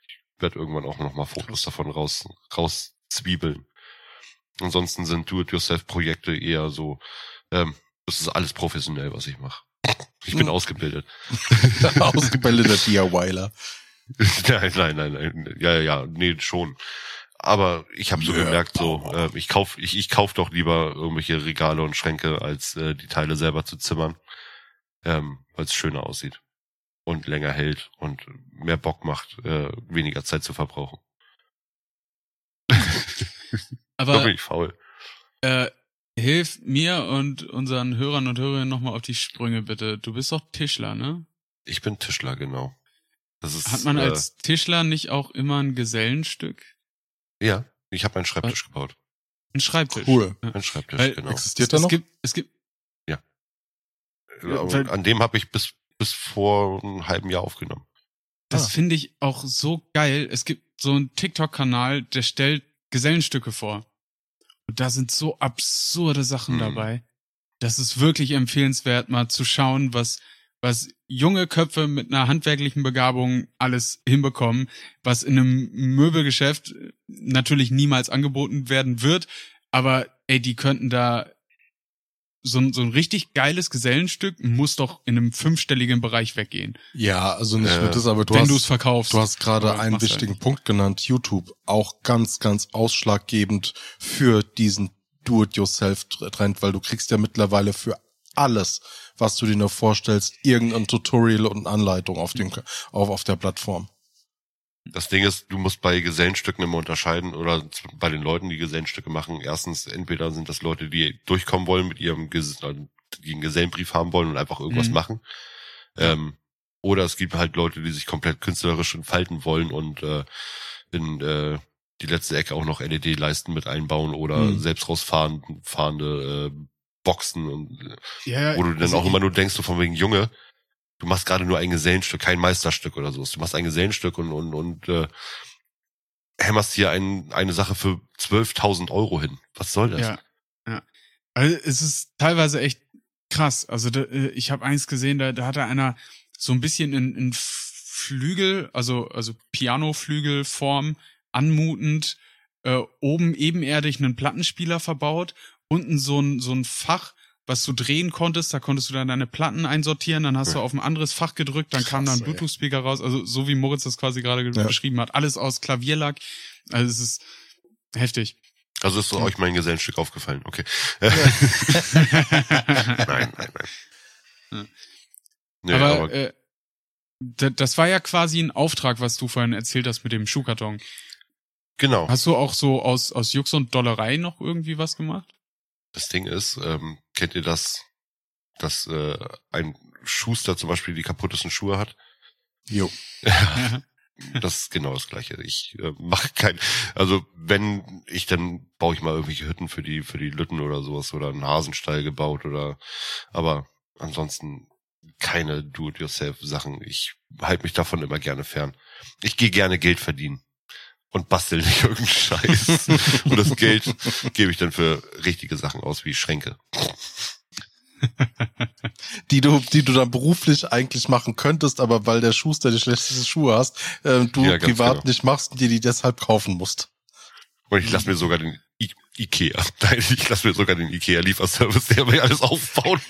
Ich werde irgendwann auch noch mal Fotos davon raus, rauszwiebeln. Ansonsten sind Do-it-yourself-Projekte eher so, ähm, das ist alles professionell, was ich mache. Ich bin Hm. ausgebildet. [LAUGHS] Ausgebildeter [LAUGHS] DIYler. nein, nein, nein, nein. Ja, ja, ja, nee, schon. Aber ich habe so Ja, gemerkt, so, äh, ich kauf, ich, ich kauf doch lieber irgendwelche Regale und Schränke, als äh, die Teile selber zu zimmern, ähm, weil es schöner aussieht und länger hält und mehr Bock macht, äh, weniger Zeit zu verbrauchen. [LAUGHS] da Aber bin ich faul. äh, hilf mir und unseren Hörern und Hörerinnen nochmal auf die Sprünge, bitte. Du bist doch Tischler, ne? Ich bin Tischler, genau. Das ist, Hat man äh, als Tischler nicht auch immer ein Gesellenstück? Ja, ich habe einen Schreibtisch gebaut. Ein Schreibtisch. Cool. Ja. Ein Schreibtisch, Weil- genau. Existiert Es der noch? gibt, es gibt, Ja, weil- An dem habe ich bis bis vor einem halben Jahr aufgenommen. das Ah. finde ich auch so geil. Es gibt so einen TikTok-Kanal, der stellt Gesellenstücke vor. Und da sind so absurde Sachen Mhm. dabei. Das ist wirklich empfehlenswert, mal zu schauen, was, was junge Köpfe mit einer handwerklichen Begabung alles hinbekommen, was in einem Möbelgeschäft natürlich niemals angeboten werden wird. Aber ey, die könnten da so ein, so ein richtig geiles Gesellenstück muss doch in einem fünfstelligen Bereich weggehen, Ja, also nicht Äh, nur das, aber du wenn du es hast, verkaufst. du hast gerade einen halt wichtigen nicht. Punkt genannt, YouTube. Auch ganz, ganz ausschlaggebend für diesen Do-it-yourself-Trend, weil du kriegst ja mittlerweile für alles, was du dir nur vorstellst, irgendein Tutorial und Anleitung auf dem, auf, auf der Plattform. Das Ding ist, du musst bei Gesellenstücken immer unterscheiden oder bei den Leuten, die Gesellenstücke machen. Erstens, entweder sind das Leute, die durchkommen wollen mit ihrem Ges also die einen Gesellenbrief haben wollen und einfach irgendwas Mhm. machen. Ähm, oder es gibt halt Leute, die sich komplett künstlerisch entfalten wollen und äh, in äh, die letzte Ecke auch noch LED-Leisten mit einbauen oder Mhm. selbst rausfahrende fahrende, äh, Boxen und Ja, wo du dann also auch immer nur denkst, so von wegen Junge, du machst gerade nur ein Gesellenstück, kein Meisterstück oder so. Du machst ein Gesellenstück und und und äh, hämmerst hier ein, eine Sache für 12.000 Euro hin. Was soll das? Ja, ja. Also es ist teilweise echt krass. Also da, äh, ich habe eins gesehen, da, da hatte einer so ein bisschen in, in Flügel, also also Pianoflügelform anmutend, äh, oben ebenerdig einen Plattenspieler verbaut, unten so ein so ein Fach, was du drehen konntest, da konntest du dann deine Platten einsortieren, dann hast du Ja. auf ein anderes Fach gedrückt, dann kam da ein Krass. Bluetooth-Speaker raus, also so wie Moritz das quasi gerade ge- Ja. beschrieben hat, alles aus Klavierlack. Also es ist heftig. Also ist euch mein Gesellenstück aufgefallen. Okay. [LAUGHS] nein, nein, nein. Ja. Nee, aber aber, äh, da- das war ja quasi ein Auftrag, was du vorhin erzählt hast mit dem Schuhkarton. genau. Hast du auch so aus, aus Jux und Dollerei noch irgendwie was gemacht? Das Ding ist, ähm, kennt ihr das, dass äh, ein Schuster zum Beispiel die kaputtesten Schuhe hat? Jo. [LAUGHS] Das ist genau das Gleiche. Ich äh, mache kein, also wenn ich dann baue ich mal irgendwelche Hütten für die für die Lütten oder sowas oder einen Hasenstall gebaut oder, aber ansonsten keine Do-it-yourself-Sachen. Ich halte mich davon immer gerne fern. Ich gehe gerne Geld verdienen und bastel nicht [LAUGHS] irgendeinen Scheiß. [LAUGHS] und das Geld gebe ich dann für richtige Sachen aus wie Schränke. die du, die du dann beruflich eigentlich machen könntest, aber weil der Schuster die schlechtesten Schuhe hast, äh, du Ja, privat genau. nicht machst und dir die deshalb kaufen musst. Und ich lasse mir sogar den I Ikea, [LAUGHS] nein, ich lasse mir sogar den Ikea Lieferservice, der mir alles aufbaut.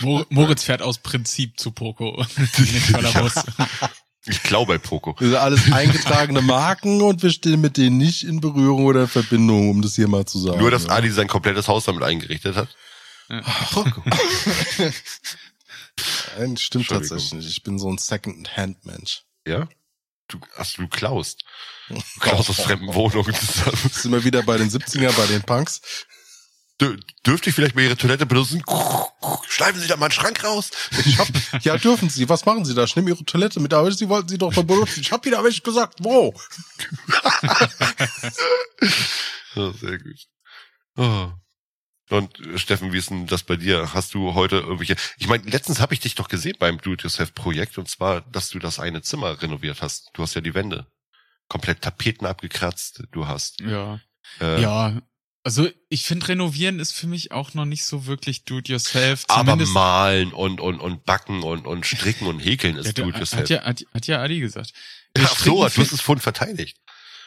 Mor Moritz fährt aus Prinzip zu Poco. Muss. Ich klau bei Poco. Das sind alles eingetragene Marken und wir stehen mit denen nicht in Berührung oder in Verbindung, um das hier mal zu sagen. Nur, dass ja. Adi sein komplettes Haus damit eingerichtet hat. Poco. [LAUGHS] Nein, stimmt tatsächlich nicht. Ich bin so ein Second-Hand-Mensch. Ja? Du, ach, du klaust. Du [LAUGHS] klaust aus fremden Wohnungen. [LAUGHS] Sind wir wieder bei den 70er, bei den Punks. Dür dürfte ich vielleicht mal Ihre Toilette benutzen? Schleifen Sie da mal einen Schrank raus. Ich hab, ja, dürfen Sie. Was machen Sie da? Ich nehme Ihre Toilette mit, aber Sie wollten sie doch mal benutzen. Ich hab Ihnen aber nicht gesagt, wo. [LAUGHS] Ja, sehr gut. Oh. Und äh, Steffen, wie ist denn das bei dir? Hast du heute irgendwelche? Ich meine, letztens habe ich dich doch gesehen beim Do-it-yourself-Projekt und zwar, dass du das eine Zimmer renoviert hast. Du hast ja die Wände komplett Tapeten abgekratzt. Du hast Ja. äh, Ja. Also ich finde, renovieren ist für mich auch noch nicht so wirklich do-it-yourself. aber malen und und und backen und und stricken und häkeln ist Ja, do-it-yourself. hat, ja, hat, hat ja Adi gesagt. [LAUGHS] Ach so, du hast es vorhin verteidigt.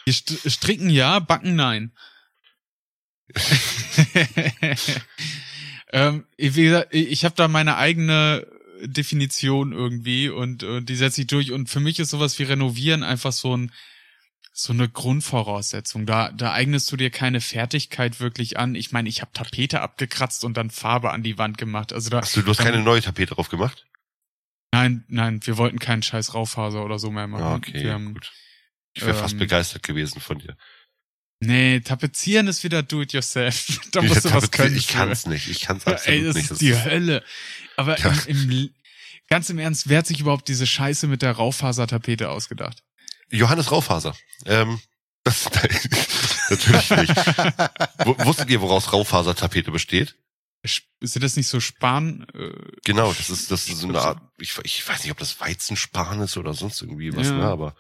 St- Stricken ja, backen nein. [LAUGHS] ähm, wie gesagt, ich habe da meine eigene Definition irgendwie und, und die setze ich durch. Und für mich ist sowas wie Renovieren einfach so ein so eine Grundvoraussetzung. Da, da eignest du dir keine Fertigkeit wirklich an. Ich meine, ich habe Tapete abgekratzt und dann Farbe an die Wand gemacht. Also da, Hast du, du hast keine neue Tapete drauf gemacht? nein, nein, wir wollten keinen scheiß Raufaser oder so mehr machen. Ah, okay, haben, gut. Ich wäre fast ähm, begeistert gewesen von dir. Nee, tapezieren ist wieder do it yourself. [LAUGHS] Da Ich, musst du was können. ich kann's nicht. Ich kann's absolut Ey, das nicht. ist die Hölle. Aber Ja. im, im, ganz im Ernst, wer hat sich überhaupt diese Scheiße mit der Raufasertapete ausgedacht? Johannes Raufaser. Ähm, [LAUGHS] das, natürlich nicht. Wusstet ihr, woraus Raufasertapete besteht? Sind das nicht so Span? Äh, Genau, das ist, das ist so eine Art, ich, ich weiß nicht, ob das Weizenspan ist oder sonst irgendwie was, Ja. ne, aber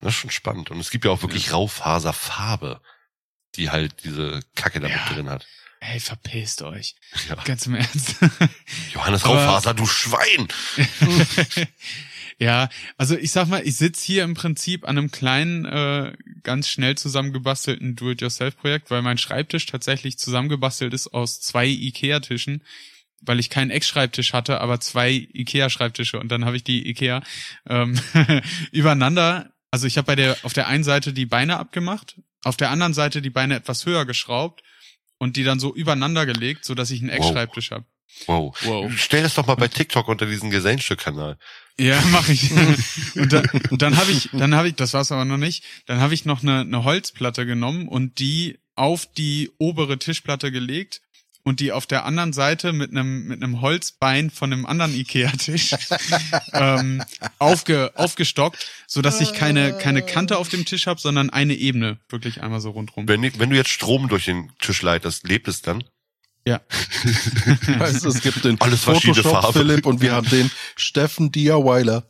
das ist schon spannend. Und es gibt ja auch wirklich Raufaserfarbe, die halt diese Kacke damit Ja. drin hat. ey, verpisst euch. Ja. Ganz im Ernst. Johannes Raufaser, du Schwein! [LAUGHS] ja, also ich sag mal, ich sitz hier im Prinzip an einem kleinen, äh, ganz schnell zusammengebastelten Do-it-yourself-Projekt, weil mein Schreibtisch tatsächlich zusammengebastelt ist aus zwei Ikea-Tischen, weil ich keinen Eckschreibtisch hatte, aber zwei Ikea-Schreibtische und dann habe ich die Ikea ähm, [LAUGHS] übereinander. Also ich habe bei der auf der einen Seite die Beine abgemacht, auf der anderen Seite die Beine etwas höher geschraubt und die dann so übereinander gelegt, so dass ich einen Wow. Eckschreibtisch habe. Wow. Wow. Stell das doch mal bei TikTok unter diesen Gesellenstück-Kanal. Ja, [LAUGHS] mache ich. und dann, und dann habe ich, dann habe ich, das war's aber noch nicht. Dann habe ich noch eine, eine Holzplatte genommen und die auf die obere Tischplatte gelegt und die auf der anderen Seite mit einem mit einem Holzbein von einem anderen Ikea-Tisch [LAUGHS] ähm, aufge, aufgestockt, so dass ich keine keine Kante auf dem Tisch habe, sondern eine Ebene, wirklich einmal so rundrum. Wenn, wenn du jetzt Strom durch den Tisch leitest, lebt es dann? Ja, Weißt [LAUGHS] du, es gibt den Alles verschiedene Photoshop Farben. Philipp und wir haben den Steffen DIYler.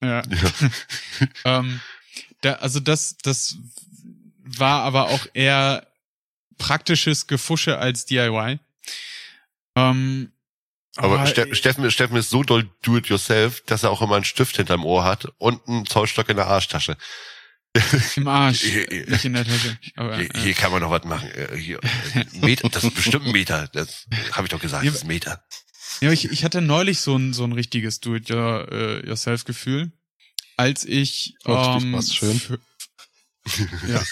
ja. ähm, da, also das, das war aber auch eher praktisches Gefusche als DIY. Ähm, Aber oh, Ste Steffen, Steffen ist so doll do-it-yourself, dass er auch immer einen Stift hinterm Ohr hat und einen Zollstock in der Arschtasche. [LAUGHS] im Arsch, nicht in der Tasche. Aber, Hier, ja. hier kann man noch was machen. Äh, Hier, äh, Meter, das ist bestimmt ein Meter. Das habe ich doch gesagt, Ja, das ist ein Meter. Ja, ich, ich hatte neulich so ein, so ein richtiges Do-it-yourself-Gefühl, als ich Richtig, ähm, war's schön? für- Ja.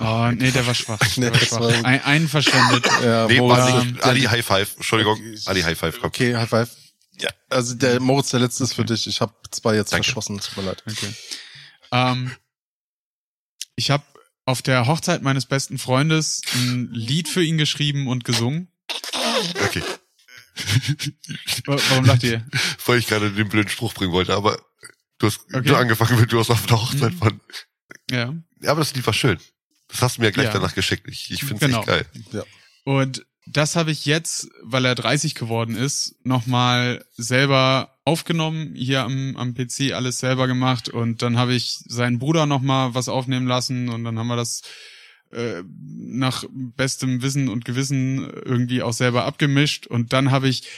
oh, [LAUGHS] nee, der war schwach. Der Nee, war schwach. war- Ein, einen verschwendet. Ja, Nee, Moritz, ähm, Ali High Five. Entschuldigung, Ali High Five. Komm. Okay, High Five. Ja, also der Moritz, der letzte ist für dich. Ich habe zwei jetzt Danke. verschossen, tut mir leid. Okay. Ähm, ich habe auf der Hochzeit meines besten Freundes ein Lied für ihn geschrieben und gesungen. Okay. Wa- Warum lacht ihr? Weil ich gerade den blöden Spruch bringen wollte, aber du hast Okay. du angefangen, du hast auf der Hochzeit Mhm. von. Ja. Ja, aber das Lied war schön. Das hast du mir gleich Ja. danach geschickt. Ich, ich finde es Genau. echt geil. Und das habe ich jetzt, weil er 30 geworden ist, nochmal selber aufgenommen, hier am, am PC alles selber gemacht und dann habe ich seinen Bruder nochmal was aufnehmen lassen und dann haben wir das äh, nach bestem Wissen und Gewissen irgendwie auch selber abgemischt und dann habe ich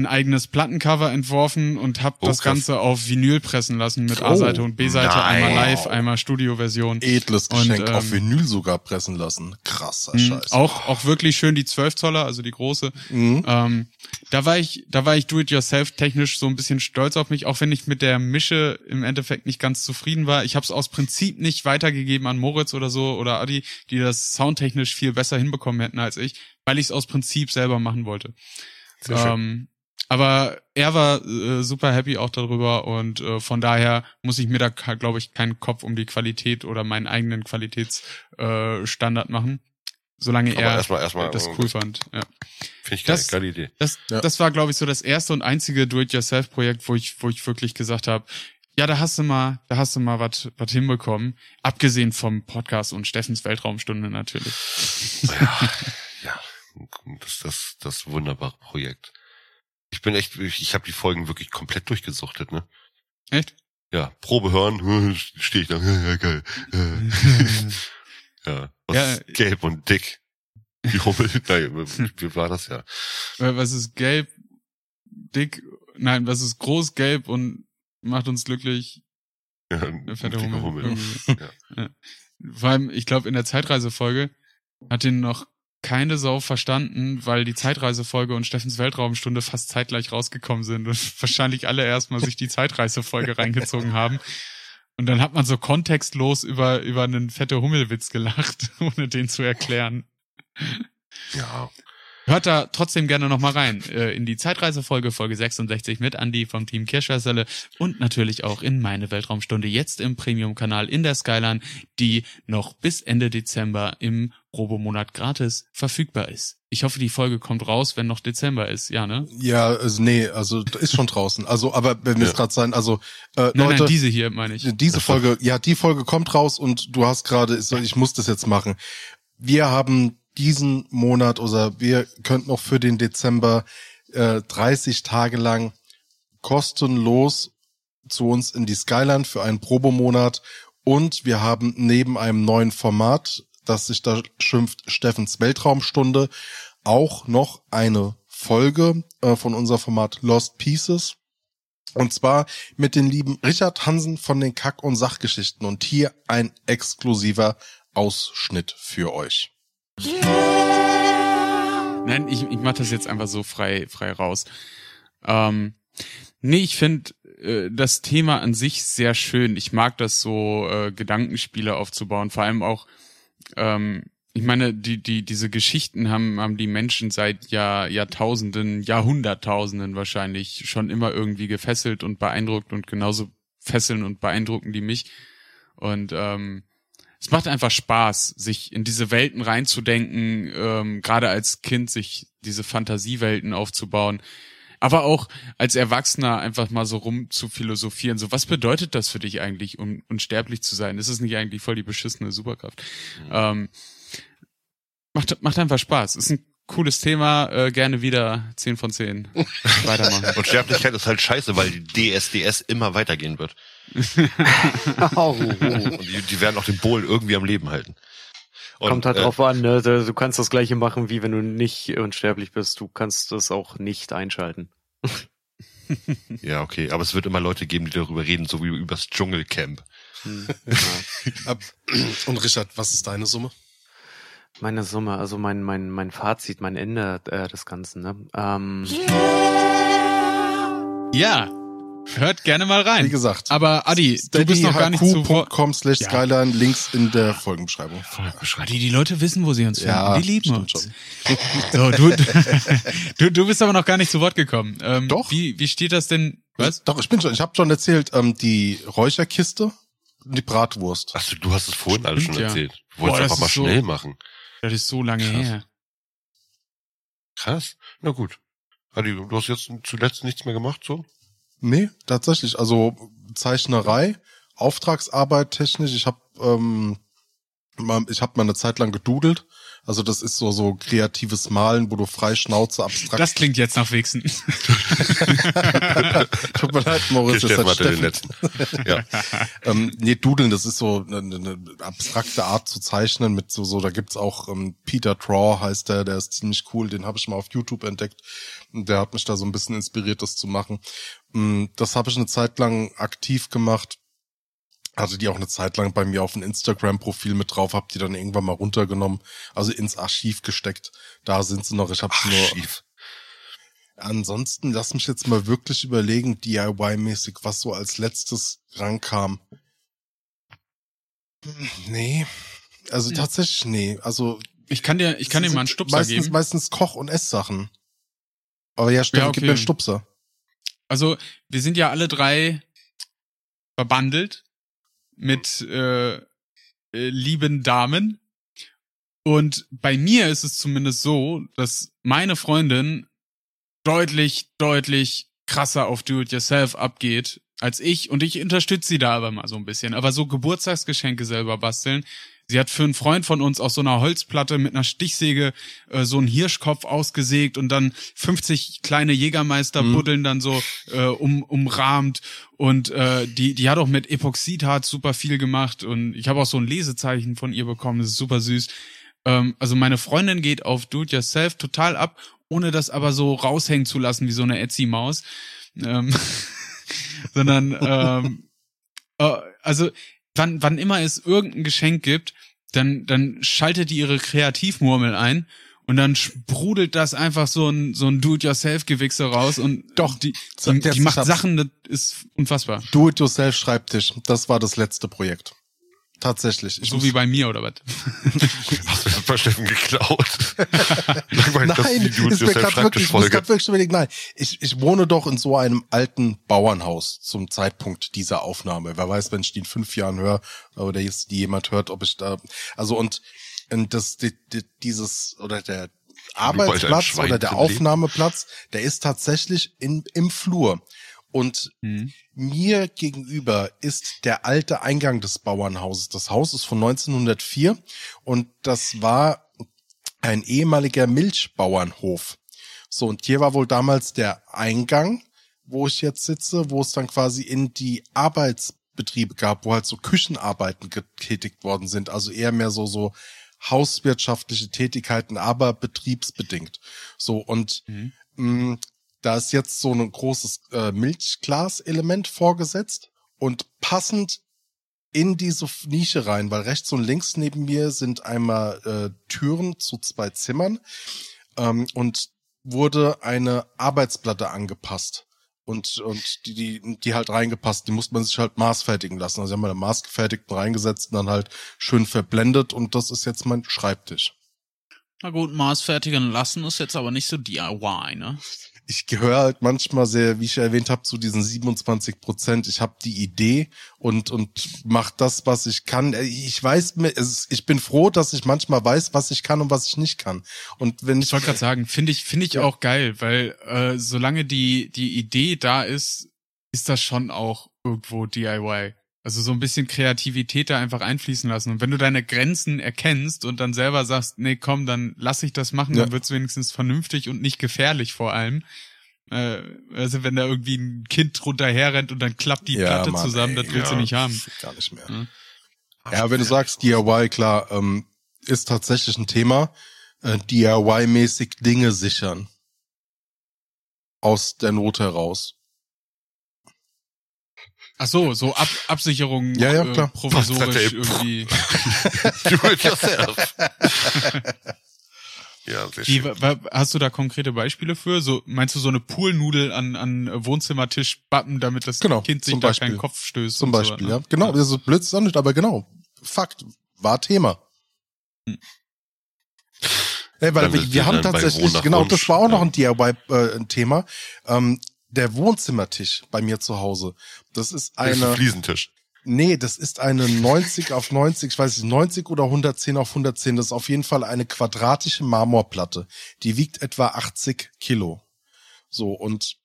ein eigenes Plattencover entworfen und habe Oh, das krass. Ganze auf Vinyl pressen lassen mit Oh, A-Seite und B-Seite, einmal live, einmal Studioversion. Edles Und, Geschenk auf ähm, Vinyl sogar pressen lassen. Krasser Mhm, Scheiß. Auch, auch wirklich schön die 12 Zoller, also die große. Mhm. Ähm, da war ich, da war ich do-it-yourself technisch so ein bisschen stolz auf mich, auch wenn ich mit der Mische im Endeffekt nicht ganz zufrieden war. Ich habe es aus Prinzip nicht weitergegeben an Moritz oder so oder Adi, die das soundtechnisch viel besser hinbekommen hätten als ich, weil ich es aus Prinzip selber machen wollte. Sehr schön. Ähm, aber er war äh, super happy auch darüber und äh, von daher muss ich mir da, glaube ich, keinen Kopf um die Qualität oder meinen eigenen Qualitätsstandard äh, Standard machen, solange Aber er erstmal, erstmal, das äh, cool fand. Ja. Finde ich geil. Das- Geile Idee. Das, Ja. das war, glaube ich, so das erste und einzige Do-it-yourself-Projekt, wo ich, wo ich wirklich gesagt habe, ja, da hast du mal, da hast du mal was was hinbekommen. Abgesehen vom Podcast und Steffens Weltraumstunde natürlich. Ja, ja. Das, das, das wunderbare Projekt. Ich bin echt, ich, ich habe die Folgen wirklich komplett durchgesuchtet, ne? Echt? Ja, Probe hören, [LAUGHS] stehe ich da, [LAUGHS] ja, geil. [LAUGHS] Ja, was Ja, ist gelb und dick? Die Hummel, nein, wie war das ja? Äh, was ist gelb, dick, nein, was ist groß, gelb und macht uns glücklich? ja Eine fette Hummel. Ja. Ja. Vor allem, ich glaube, in der Zeitreisefolge hat den noch keine Sau verstanden, weil die Zeitreisefolge und Steffens Weltraumstunde fast zeitgleich rausgekommen sind und [LAUGHS] wahrscheinlich alle erstmal sich die Zeitreisefolge [LAUGHS] reingezogen haben. Und dann hat man so kontextlos über, über einen fette Hummelwitz gelacht, [LAUGHS] ohne den zu erklären. ja. Hört da trotzdem gerne nochmal rein äh, in die Zeitreisefolge, Folge 66 mit Andy vom Team Kirschwasserle und natürlich auch in meine Weltraumstunde jetzt im Premium-Kanal in der Skyline, die noch bis Ende Dezember im Probemonat gratis verfügbar ist. Ich hoffe, die Folge kommt raus, wenn noch Dezember ist, ja, ne? Ja, also nee, also da ist schon draußen. Also, aber wenn wir es Ja. gerade sein, also äh, Nein, Leute, nein, diese hier meine ich. diese Folge, ja, die Folge kommt raus und du hast gerade, so, ich muss das jetzt machen. Wir haben diesen Monat oder wir könnten noch für den Dezember äh, 30 Tage lang kostenlos zu uns in die Skyline für einen Probemonat und wir haben neben einem neuen Format, das sich da schimpft Steffens Weltraumstunde, auch noch eine Folge äh, von unser Format Lost Pieces. Und zwar mit den lieben Richard Hansen von den Kack- und Sachgeschichten. Und hier ein exklusiver Ausschnitt für euch. Nein, ich, ich mache das jetzt einfach so frei, frei raus. Ähm, nee, ich finde äh, das Thema an sich sehr schön. Ich mag das so, äh, Gedankenspiele aufzubauen. Vor allem auch, ähm, ich meine, die, die, diese Geschichten haben, haben die Menschen seit Jahr, Jahrtausenden, Jahrhunderttausenden wahrscheinlich schon immer irgendwie gefesselt und beeindruckt und genauso fesseln und beeindrucken die mich. Und ähm, es macht einfach Spaß, sich in diese Welten reinzudenken, ähm, gerade als Kind sich diese Fantasiewelten aufzubauen, aber auch als Erwachsener einfach mal so rum zu philosophieren. So, was bedeutet das für dich eigentlich, um unsterblich zu sein? Ist es nicht eigentlich voll die beschissene Superkraft? Ähm, macht, macht einfach Spaß. Ist ein cooles Thema, äh, gerne wieder 10 von 10. [LAUGHS] Weitermachen. Und Sterblichkeit ist halt scheiße, weil die DSDS immer weitergehen wird. [LAUGHS] Und die, die werden auch den Bohlen irgendwie am Leben halten. Und, Kommt halt äh, drauf an, ne? Du du kannst das gleiche machen, wie wenn du nicht unsterblich bist. Du kannst das auch nicht einschalten. [LAUGHS] Ja, okay, aber es wird immer Leute geben, die darüber reden, so wie übers Dschungelcamp. Hm. Ab- Und Richard, was ist deine Summe? Meine Summe, also mein, mein, mein Fazit, mein Ende äh, des Ganzen, ne? Ähm, Ja, hört gerne mal rein. Wie gesagt, Aber Adi, du bist noch gar nicht zu Wort. steadyhq.com slash Ja. Skyline, Links in der Folgenbeschreibung. Adi, die Leute wissen, wo sie uns finden. Ja, die lieben uns. schon. [LAUGHS] So, du, [LAUGHS] du, du bist aber noch gar nicht zu Wort gekommen. Ähm, Doch. Wie, wie steht das denn? Was? Doch, ich bin schon, ich habe schon erzählt, ähm, die Räucherkiste und die Bratwurst. Ach so, du hast es vorhin alles schon ja. erzählt. Du Boah, wolltest das einfach mal so- schnell machen. Das ist so lange Krass. her. Krass. Na gut. Adi, du hast jetzt zuletzt nichts mehr gemacht, so? Nee, tatsächlich. Also Zeichnerei, Auftragsarbeit technisch. Ich habe ähm, ich habe mal eine Zeit lang gedudelt. Also das ist so so kreatives Malen, wo du frei Schnauze abstrakt. Das klingt jetzt nach Wichsen. [LAUGHS] Tut mir leid, Moritz. Hier das Steffen den Steffen. letzten. Ja. [LAUGHS] ähm, nee, dudeln, das ist so eine, eine abstrakte Art zu zeichnen mit so so. Da gibt's auch ähm, Peter Draw heißt der, der ist ziemlich cool. Den habe ich mal auf YouTube entdeckt. Und Der hat mich da so ein bisschen inspiriert, das zu machen. Mm, Das habe ich eine Zeit lang aktiv gemacht. Hatte die auch eine Zeit lang bei mir auf ein Instagram-Profil mit drauf, hab die dann irgendwann mal runtergenommen, also ins Archiv gesteckt. Da sind sie noch. Ich habe nur. Ansonsten lass mich jetzt mal wirklich überlegen, DIY-mäßig, was so als letztes rankam. Nee. Also Hm. tatsächlich nee. Also Ich kann dir, ich kann dir mal einen Stupser meistens, geben. Meistens Koch- und Esssachen. Aber ja, stimmt, Ja, gib okay. mir einen Stupser. Also, wir sind ja alle drei verbandelt mit äh, äh, lieben Damen. Und bei mir ist es zumindest so, dass meine Freundin deutlich, deutlich krasser auf Do-it-yourself abgeht als ich. Und ich unterstütze sie da aber mal so ein bisschen. Aber so Geburtstagsgeschenke selber basteln. Sie hat für einen Freund von uns aus so einer Holzplatte mit einer Stichsäge äh, so einen Hirschkopf ausgesägt und dann 50 kleine Jägermeister Mhm. buddeln dann so äh, um, umrahmt und äh, die die hat auch mit Epoxidharz super viel gemacht und ich habe auch so ein Lesezeichen von ihr bekommen, das ist super süß. Ähm, also meine Freundin geht auf It Yourself total ab, ohne das aber so raushängen zu lassen wie so eine Etsy Maus. Ähm, [LAUGHS] sondern ähm, äh, also wann, wann immer es irgendein Geschenk gibt, dann, dann schaltet die ihre Kreativmurmel ein und dann sprudelt das einfach so ein, so ein Do-it-yourself-Gewichse raus und doch, die, die, die macht. Sachen, das ist unfassbar. Do-it-yourself Schreibtisch. Das war das letzte Projekt. Tatsächlich. Ich so wie bei mir oder was? [LAUGHS] Hast du das bei Steffen geklaut? [LAUGHS] Nein, Dudes ist mir gerade wirklich, wirklich überlegen, nein, ich, ich wohne doch in so einem alten Bauernhaus zum Zeitpunkt dieser Aufnahme. Wer weiß, wenn ich die in fünf Jahren höre oder jetzt die jemand hört, ob ich da, also und, und das, die, die, dieses, oder der Arbeitsplatz oder der. Aufnahmeplatz, der ist tatsächlich in, im Flur. Und Hm. mir gegenüber ist der alte Eingang des Bauernhauses. Das Haus ist von 1904 und das war ein ehemaliger Milchbauernhof. So, und hier war wohl damals der Eingang, wo ich jetzt sitze, wo es dann quasi in die Arbeitsbetriebe gab, wo halt so Küchenarbeiten getätigt worden sind. Also eher mehr so, so hauswirtschaftliche Tätigkeiten, aber betriebsbedingt. So, und mh, da ist jetzt so ein großes äh, Milchglas-Element vorgesetzt und passend in diese Nische rein, weil rechts und links neben mir sind einmal äh, Türen zu zwei Zimmern ähm, und wurde eine Arbeitsplatte angepasst und und die die die halt reingepasst, die muss man sich halt maßfertigen lassen. Also haben wir eine maßgefertigten reingesetzt und dann halt schön verblendet und das ist jetzt mein Schreibtisch. Na gut, maßfertigen lassen ist jetzt aber nicht so DIY, ne? Ich gehöre halt manchmal sehr, wie ich erwähnt habe, zu diesen 27 Prozent. Ich habe die Idee und und mach das, was ich kann. Ich weiß, ich bin froh, dass ich manchmal weiß, was ich kann und was ich nicht kann. Und wenn ich, Ich wollte gerade sagen, finde ich, finde ich Ja. auch geil, weil äh, solange die, die Idee da ist, ist das schon auch irgendwo DIY. Also so ein bisschen Kreativität da einfach einfließen lassen. Und wenn du deine Grenzen erkennst und dann selber sagst, nee, komm, dann lass ich das machen, Ja. dann wird's wenigstens vernünftig und nicht gefährlich vor allem. Äh, also wenn da irgendwie ein Kind drunter herrennt und dann klappt die Ja, Platte Mann, zusammen, ey, das willst ja. du nicht haben. gar nicht mehr. Mhm. Ja, wenn du sagst DIY, klar, ähm, ist tatsächlich ein Thema. Äh, DIY-mäßig Dinge sichern. Aus der Not heraus. Ach so, so Ab Absicherung Ja, ja, äh, klar. provisorisch sagt der? irgendwie. [LAUGHS] Do it yourself. [LAUGHS] ja, sehr Wie, hast du da konkrete Beispiele für? So meinst du so eine Poolnudel an an Wohnzimmertisch bappen, damit das Genau, Kind sich da Beispiel. keinen Kopf stößt? Zum Beispiel, so, ja. ne? Genau, das ist blöd ist auch nicht, aber genau. Fakt. War Thema. Hm. Ja, weil wir, wir haben tatsächlich, genau, das war auch noch ja. ein DIY-Thema. Ähm, der Wohnzimmertisch bei mir zu Hause. Das ist Das ist ein eine, Fliesentisch. nee, das ist eine 90 auf 90, ich weiß nicht, 90 oder 110 auf 110. Das ist auf jeden Fall eine quadratische Marmorplatte. Die wiegt etwa 80 Kilo. So, und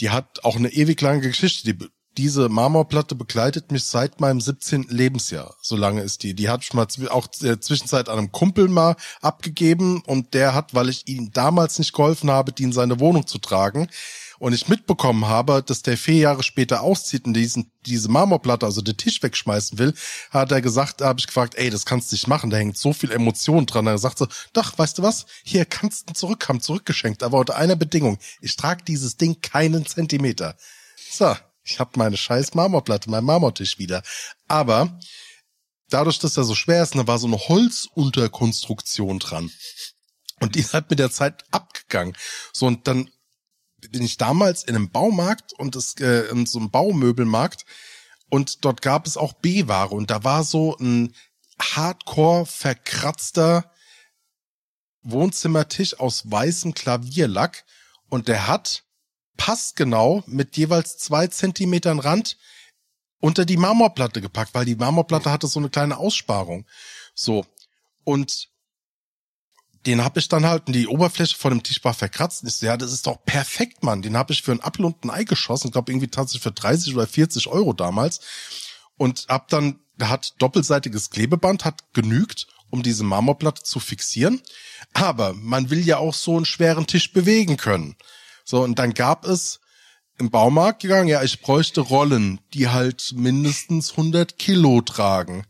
die hat auch eine ewig lange Geschichte. Die, diese Marmorplatte begleitet mich seit meinem 17. Lebensjahr. So lange ist die. Die hat ich mal auch äh, zwischenzeit einem Kumpel mal abgegeben und der hat, weil ich ihm damals nicht geholfen habe, die in seine Wohnung zu tragen und ich mitbekommen habe, dass der vier Jahre später auszieht und diesen, diese Marmorplatte, also den Tisch wegschmeißen will, hat er gesagt, da habe ich gefragt, ey, das kannst du nicht machen, da hängt so viel Emotion dran. Er sagt so, doch, weißt du was, hier kannst du zurück, haben zurückgeschenkt, aber unter einer Bedingung, ich trage dieses Ding keinen Zentimeter. So, ich habe meine scheiß Marmorplatte, meinen Marmortisch wieder. Aber dadurch, dass er so schwer ist, da war so eine Holzunterkonstruktion dran. Und die ist halt mit der Zeit abgegangen. So, und dann bin ich damals in einem Baumarkt und das, äh, in so einem Baumöbelmarkt und dort gab es auch B-Ware und da war so ein hardcore verkratzter Wohnzimmertisch aus weißem Klavierlack und der hat passgenau mit jeweils zwei Zentimetern Rand unter die Marmorplatte gepackt, weil die Marmorplatte hatte so eine kleine Aussparung. So. Und den habe ich dann halt, und die Oberfläche von dem Tisch war verkratzt. Und ich so, ja, das ist doch perfekt, Mann. Den habe ich für ein Apfel und ein Ei geschossen. Ich glaube, irgendwie tatsächlich für 30 oder 40 Euro damals. Und hab dann, da hat doppelseitiges Klebeband, hat genügt, um diese Marmorplatte zu fixieren. Aber man will ja auch so einen schweren Tisch bewegen können. So, und dann gab es im Baumarkt gegangen, ja, ich bräuchte Rollen, die halt mindestens 100 Kilo tragen.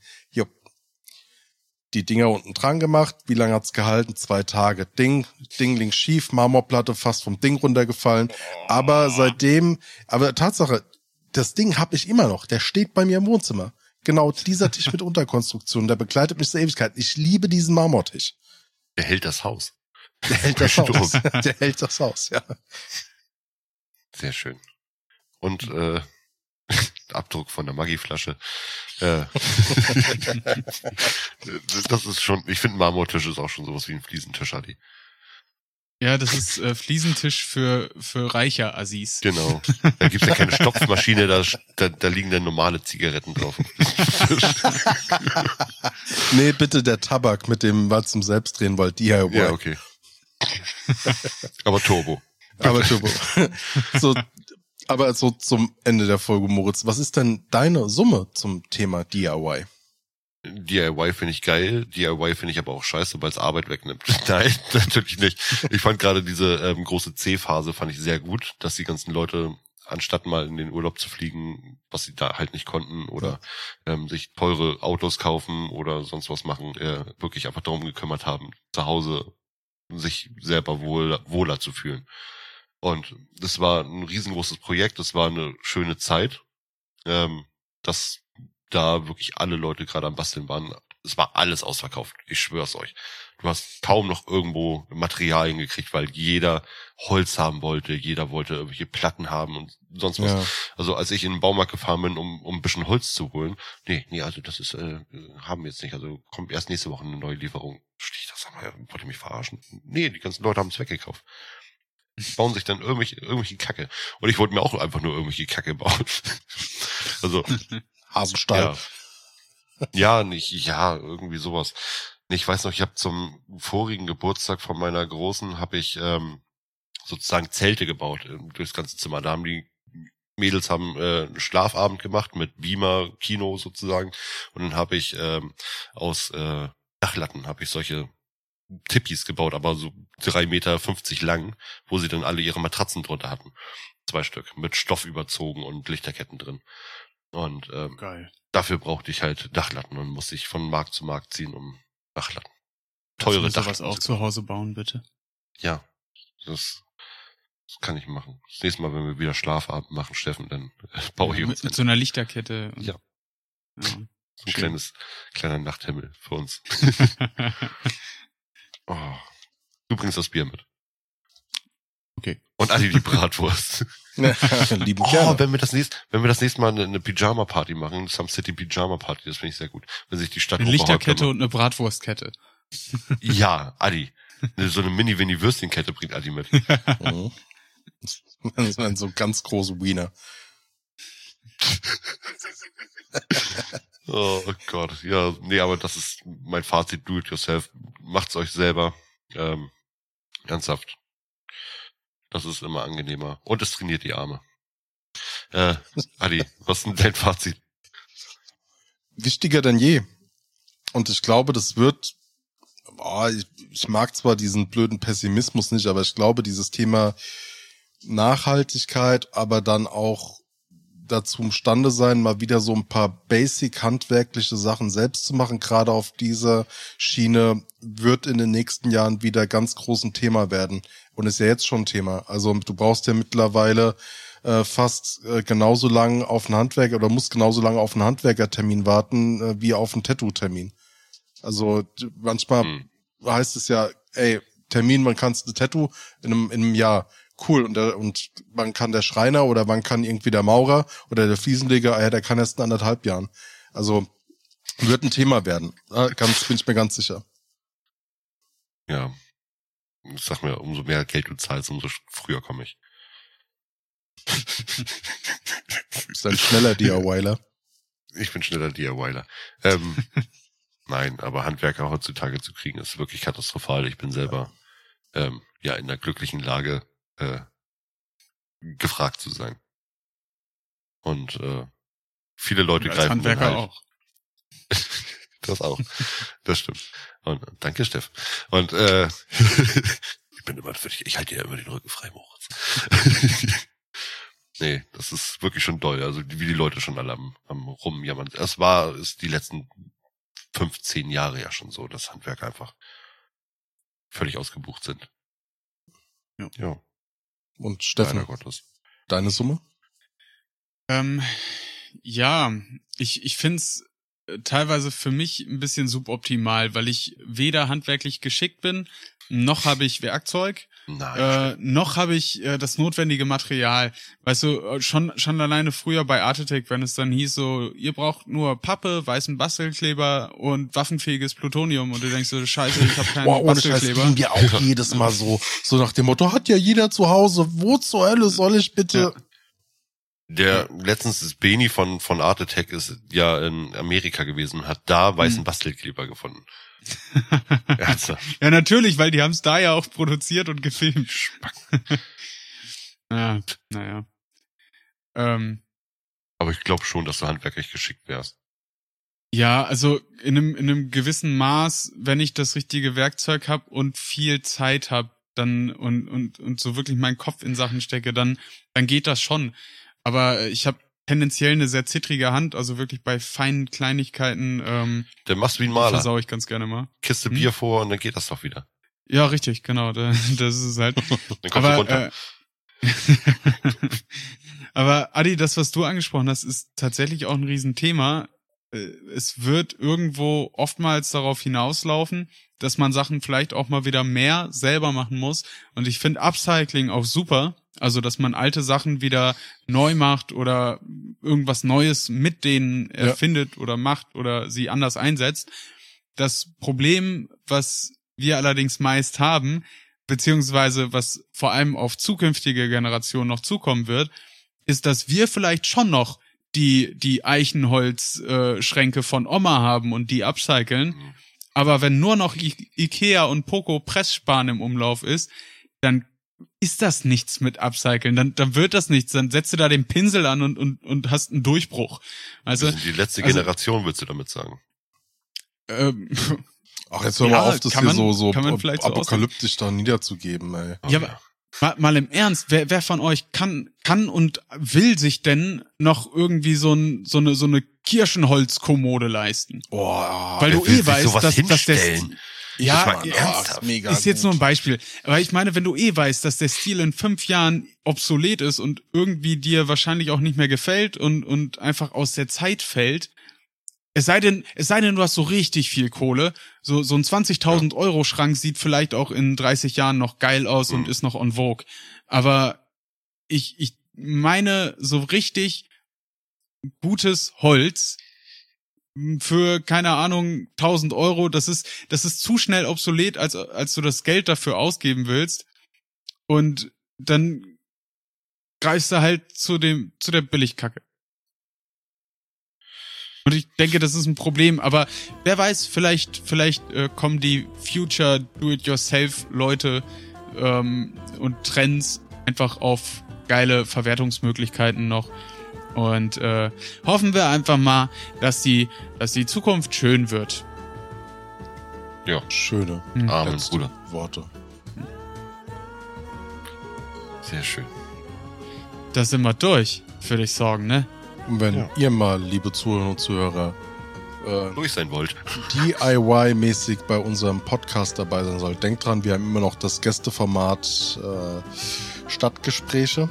Die Dinger unten dran gemacht. Wie lange hat's gehalten? Zwei Tage. Ding, Ding links schief, Marmorplatte fast vom Ding runtergefallen. Aber seitdem, aber Tatsache, das Ding habe ich immer noch. Der steht bei mir im Wohnzimmer. Genau dieser Tisch mit [LAUGHS] Unterkonstruktion, der begleitet mich zur Ewigkeit. Ich liebe diesen Marmortisch. Er hält das Haus. Der hält das Haus. [LAUGHS] Der hält das Haus, ja. Sehr schön. Und äh, Abdruck von der Maggi-Flasche. Äh, [LAUGHS] das ist schon, ich finde Marmortisch ist auch schon sowas wie ein Fliesentisch, Adi. Ja, das ist äh, Fliesentisch für, für reicher Assis. Genau. Da gibt's ja keine [LAUGHS] Stopfmaschine, da, da, da liegen dann normale Zigaretten drauf. [LAUGHS] nee, bitte der Tabak mit dem, was zum Selbstdrehen wollt, DIY. ja, okay. Aber Turbo. Aber Turbo. so, aber so zum Ende der Folge, Moritz, was ist denn deine Summe zum Thema DIY? DIY finde ich geil, DIY finde ich aber auch scheiße, weil es Arbeit wegnimmt. [LAUGHS] Nein, [LAUGHS] natürlich nicht. Ich fand gerade diese ähm, große C-Phase fand ich sehr gut, dass die ganzen Leute anstatt mal in den Urlaub zu fliegen, was sie da halt nicht konnten oder ähm, sich teure Autos kaufen oder sonst was machen, äh, wirklich einfach darum gekümmert haben, zu Hause sich selber wohl, wohler zu fühlen. Und das war ein riesengroßes Projekt, das war eine schöne Zeit. Ähm, das da wirklich alle Leute gerade am Basteln waren. Es war alles ausverkauft. Ich schwör's euch. Du hast kaum noch irgendwo Materialien gekriegt, weil jeder Holz haben wollte, jeder wollte irgendwelche Platten haben und sonst was. Ja. Also als ich in den Baumarkt gefahren bin, um, um ein bisschen Holz zu holen, nee, nee, also das ist, äh, haben wir jetzt nicht. Also kommt erst nächste Woche eine neue Lieferung. Stich das sag mal, wollt ihr mich verarschen? Nee, die ganzen Leute haben es weggekauft. Bauen sich dann irgendwelche, irgendwelche Kacke. Und ich wollte mir auch einfach nur irgendwelche Kacke bauen. [LAUGHS] also, [LAUGHS] Hasenstall. ja. ja, nicht, ja, irgendwie sowas. Ich weiß noch, ich habe zum vorigen Geburtstag von meiner Großen habe ich ähm, sozusagen Zelte gebaut äh, durchs ganze Zimmer. Da haben die Mädels haben äh, einen Schlafabend gemacht mit Beamer, Kino sozusagen. Und dann habe ich ähm, aus äh, Dachlatten habe ich solche Tippis gebaut, aber so drei Meter fünfzig lang, wo sie dann alle ihre Matratzen drunter hatten. Zwei Stück mit Stoff überzogen und Lichterketten drin. Und ähm, Geil. dafür brauchte ich halt Dachlatten und musste ich von Markt zu Markt ziehen, um Dachlatten. Teure Teure sowas Dachlatten. auch zu Hause bauen, bitte. Ja, das, das kann ich machen. Das nächste Mal, wenn wir wieder Schlafabend machen, Steffen, dann äh, [LAUGHS] baue ich Ja, uns mit, mit so einer Lichterkette. Und, Ja. ja. so ein schön. kleines, kleiner Nachthimmel für uns. [LAUGHS] [LAUGHS] Oh. Du bringst das Bier mit. Okay. Und Adi die Bratwurst. [LAUGHS] Lieben Oh, gerne. wenn wir das nächste, wenn wir das nächste Mal eine, eine Pyjama-Party machen, eine Some City Pyjama-Party, das finde ich sehr gut. Wenn sich die Stadt Eine Lichterkette und eine Bratwurstkette. [LAUGHS] Ja, Adi. Eine- So eine Mini-Winnie-Würstchenkette bringt Adi mit. [LAUGHS] Mhm. Das waren so ganz große Wiener. Oh Gott, ja, nee, aber das ist mein Fazit, do it yourself. Macht's euch selber. Ähm, ernsthaft. Das ist immer angenehmer. Und es trainiert die Arme. Äh, Adi, [LAUGHS] was ist denn dein Fazit? Wichtiger denn je. Und ich glaube, das wird, boah, ich, ich mag zwar diesen blöden Pessimismus nicht, aber ich glaube, dieses Thema Nachhaltigkeit, aber dann auch dazu imstande sein, mal wieder so ein paar basic handwerkliche Sachen selbst zu machen, gerade auf dieser Schiene, wird in den nächsten Jahren wieder ganz großen Thema werden. Und ist ja jetzt schon ein Thema. Also du brauchst ja mittlerweile äh, fast äh, genauso lang auf einen Handwerker oder musst genauso lange auf einen Handwerkertermin warten, äh, wie auf einen Tattoo-Termin. Also manchmal Hm. heißt es ja, ey, Termin, wann kannst du ein Tattoo? In einem, in einem Jahr. Cool. Und, der, und wann kann der Schreiner oder wann kann irgendwie der Maurer oder der Fliesenleger, ja, der kann erst in anderthalb Jahren. Also wird ein Thema werden. Ja, ganz, bin ich mir ganz sicher. Ja. Ich sag mir, umso mehr Geld du zahlst, umso früher komme ich. Ist ein schneller DIYler. Ich bin schneller DIYler. Ähm, [LAUGHS] nein, aber Handwerker heutzutage zu kriegen, ist wirklich katastrophal. Ich bin selber ähm, ja in der glücklichen Lage, äh, gefragt zu sein. Und äh, viele Leute Als greifen Handwerker halt, auch. [LAUGHS] Das auch. Das stimmt. Und danke, Steff. Und äh, [LAUGHS] ich bin immer dich, ich halte dir immer den Rücken frei, Moritz. [LAUGHS] nee, das ist wirklich schon doll. Also wie die Leute schon alle am, am rumjammern. Es war, ist die letzten 15 Jahre ja schon so, dass Handwerker einfach völlig ausgebucht sind. Ja. ja Und leider Steffen, Gottes. deine Summe? Ähm, ja, ich, ich find's äh, teilweise für mich ein bisschen suboptimal, weil ich weder handwerklich geschickt bin, noch habe ich Werkzeug Nein. Äh, noch habe ich äh, das notwendige Material. Weißt du, äh, schon, schon alleine früher bei Art Attack, wenn es dann hieß so, ihr braucht nur Pappe, weißen Bastelkleber und waffenfähiges Plutonium und du denkst so, scheiße, ich habe keinen Boah, ohne Scheiß, Bastelkleber. kriegen wir auch jedes Mal so, so nach dem Motto, hat ja jeder zu Hause, wo zur Hölle soll ich bitte? Der letztens ist Beni von von Art Attack ist ja in Amerika gewesen und hat da weißen Hm. Bastelkleber gefunden. [LAUGHS] Ernsthaft. Ja, natürlich, weil die haben es da ja auch produziert und gefilmt. [LAUGHS] ja, naja. Ähm, Aber ich glaube schon, dass du handwerklich geschickt wärst. Ja, also in einem, in einem gewissen Maß, wenn ich das richtige Werkzeug habe und viel Zeit habe, dann und, und, und so wirklich meinen Kopf in Sachen stecke, dann, dann geht das schon. Aber ich habe tendenziell eine sehr zittrige Hand, also wirklich bei feinen Kleinigkeiten ähm, Dann machst du wie ein Maler. versau ich ganz gerne mal. Kiste Hm? Bier vor und dann geht das doch wieder. Ja, richtig, genau. Da, [LAUGHS] das ist halt. [LAUGHS] Dann kommst du Aber, runter. äh, [LAUGHS] aber Adi, das, was du angesprochen hast, ist tatsächlich auch ein Riesenthema. Äh, Es wird irgendwo oftmals darauf hinauslaufen, dass man Sachen vielleicht auch mal wieder mehr selber machen muss. Und ich finde Upcycling auch super. Also, dass man alte Sachen wieder neu macht oder irgendwas Neues mit denen erfindet oder macht oder sie anders einsetzt. Das Problem, was wir allerdings meist haben, beziehungsweise was vor allem auf zukünftige Generationen noch zukommen wird, ist, dass wir vielleicht schon noch die, die Eichenholzschränke äh, von Oma haben und die upcyclen. Aber wenn nur noch I Ikea und Poco Pressspan im Umlauf ist, dann ist das nichts mit Upcyclen. Dann, dann wird das nichts. Dann setzt du da den Pinsel an und, und, und hast einen Durchbruch. Also, die letzte also- Generation, würdest du damit sagen. ähm, Ach, jetzt hör Ja, mal auf, das hier man- so, so kann man vielleicht so apokalyptisch da niederzugeben, ey. Ja, aber mal, mal im Ernst, wer, wer von euch kann, kann und will sich denn noch irgendwie so, ein, so eine, so eine Kirschenholzkommode leisten? Boah, Weil du eh weißt, dass, dass der? Ja, Das war ja, ernsthaft. mega ist jetzt gut. nur ein Beispiel. Aber ich meine, wenn du eh weißt, dass der Stil in fünf Jahren obsolet ist und irgendwie dir wahrscheinlich auch nicht mehr gefällt und, und einfach aus der Zeit fällt, es sei denn, es sei denn, du hast so richtig viel Kohle. So, so ein 20.000 Euro Schrank sieht vielleicht auch in 30 Jahren noch geil aus und Mhm. ist noch on vogue. Aber ich, ich meine, so richtig gutes Holz für, keine Ahnung, 1000 Euro, das ist, das ist zu schnell obsolet, als, als du das Geld dafür ausgeben willst. Und dann greifst du halt zu dem, zu der Billigkacke. Und ich denke, das ist ein Problem, aber wer weiß, vielleicht, vielleicht äh, kommen die Future Do-it-yourself-Leute ähm, und Trends einfach auf geile Verwertungsmöglichkeiten noch. Und äh, hoffen wir einfach mal, dass die, dass die Zukunft schön wird. Schöne Amen, letzte Bruder. Worte. Sehr schön. Da sind wir durch, würde ich sagen, ne? Und wenn Ja. ihr mal, liebe Zuhörer und Zuhörer, äh, Durch sein wollt. DIY-mäßig bei unserem Podcast dabei sein sollt, denkt dran, wir haben immer noch das Gästeformat äh, Stadtgespräche.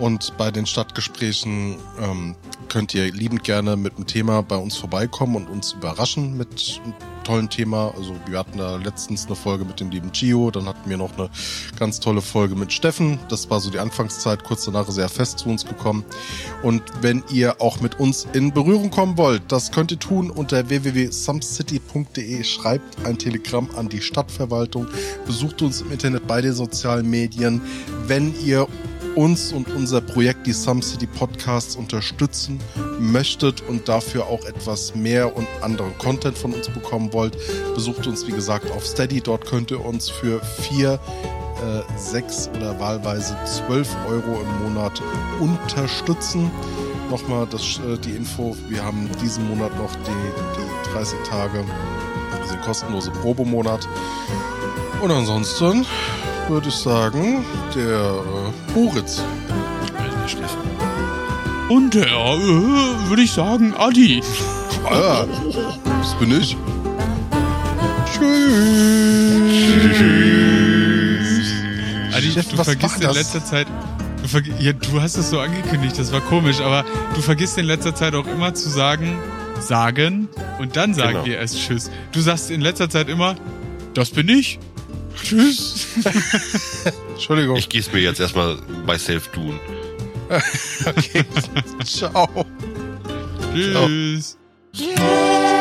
Und bei den Stadtgesprächen ähm, könnt ihr liebend gerne mit einem Thema bei uns vorbeikommen und uns überraschen mit einem tollen Thema. Also wir hatten da letztens eine Folge mit dem lieben Gio, dann hatten wir noch eine ganz tolle Folge mit Steffen. Das war so die Anfangszeit, kurz danach er fest zu uns gekommen. Und wenn ihr auch mit uns in Berührung kommen wollt, das könnt ihr tun unter www.sumcity.de. Schreibt ein Telegramm an die Stadtverwaltung, besucht uns im Internet bei den sozialen Medien. Wenn ihr uns und unser Projekt, die Some City Podcasts, unterstützen möchtet und dafür auch etwas mehr und anderen Content von uns bekommen wollt, besucht uns, wie gesagt, auf Steady. Dort könnt ihr uns für vier, äh, sechs oder wahlweise zwölf Euro im Monat unterstützen. Nochmal das, äh, die Info, wir haben diesen Monat noch die, die 30 Tage, also den kostenlose Probemonat. Und ansonsten würde ich sagen, der äh, Moritz. Und der, äh, würde ich sagen, Adi. Ah, das bin ich. Tschüss. Adi, Chef, du vergisst in letzter Zeit. Ja, du hast es so angekündigt, das war komisch, aber du vergisst in letzter Zeit auch immer zu sagen, sagen und dann sagen Genau. wir erst Tschüss. Du sagst in letzter Zeit immer, das bin ich. Tschüss. [LAUGHS] Entschuldigung. Ich geh's mir jetzt erstmal bei Self tun. [LAUGHS] okay. Ciao. Tschüss. Yeah.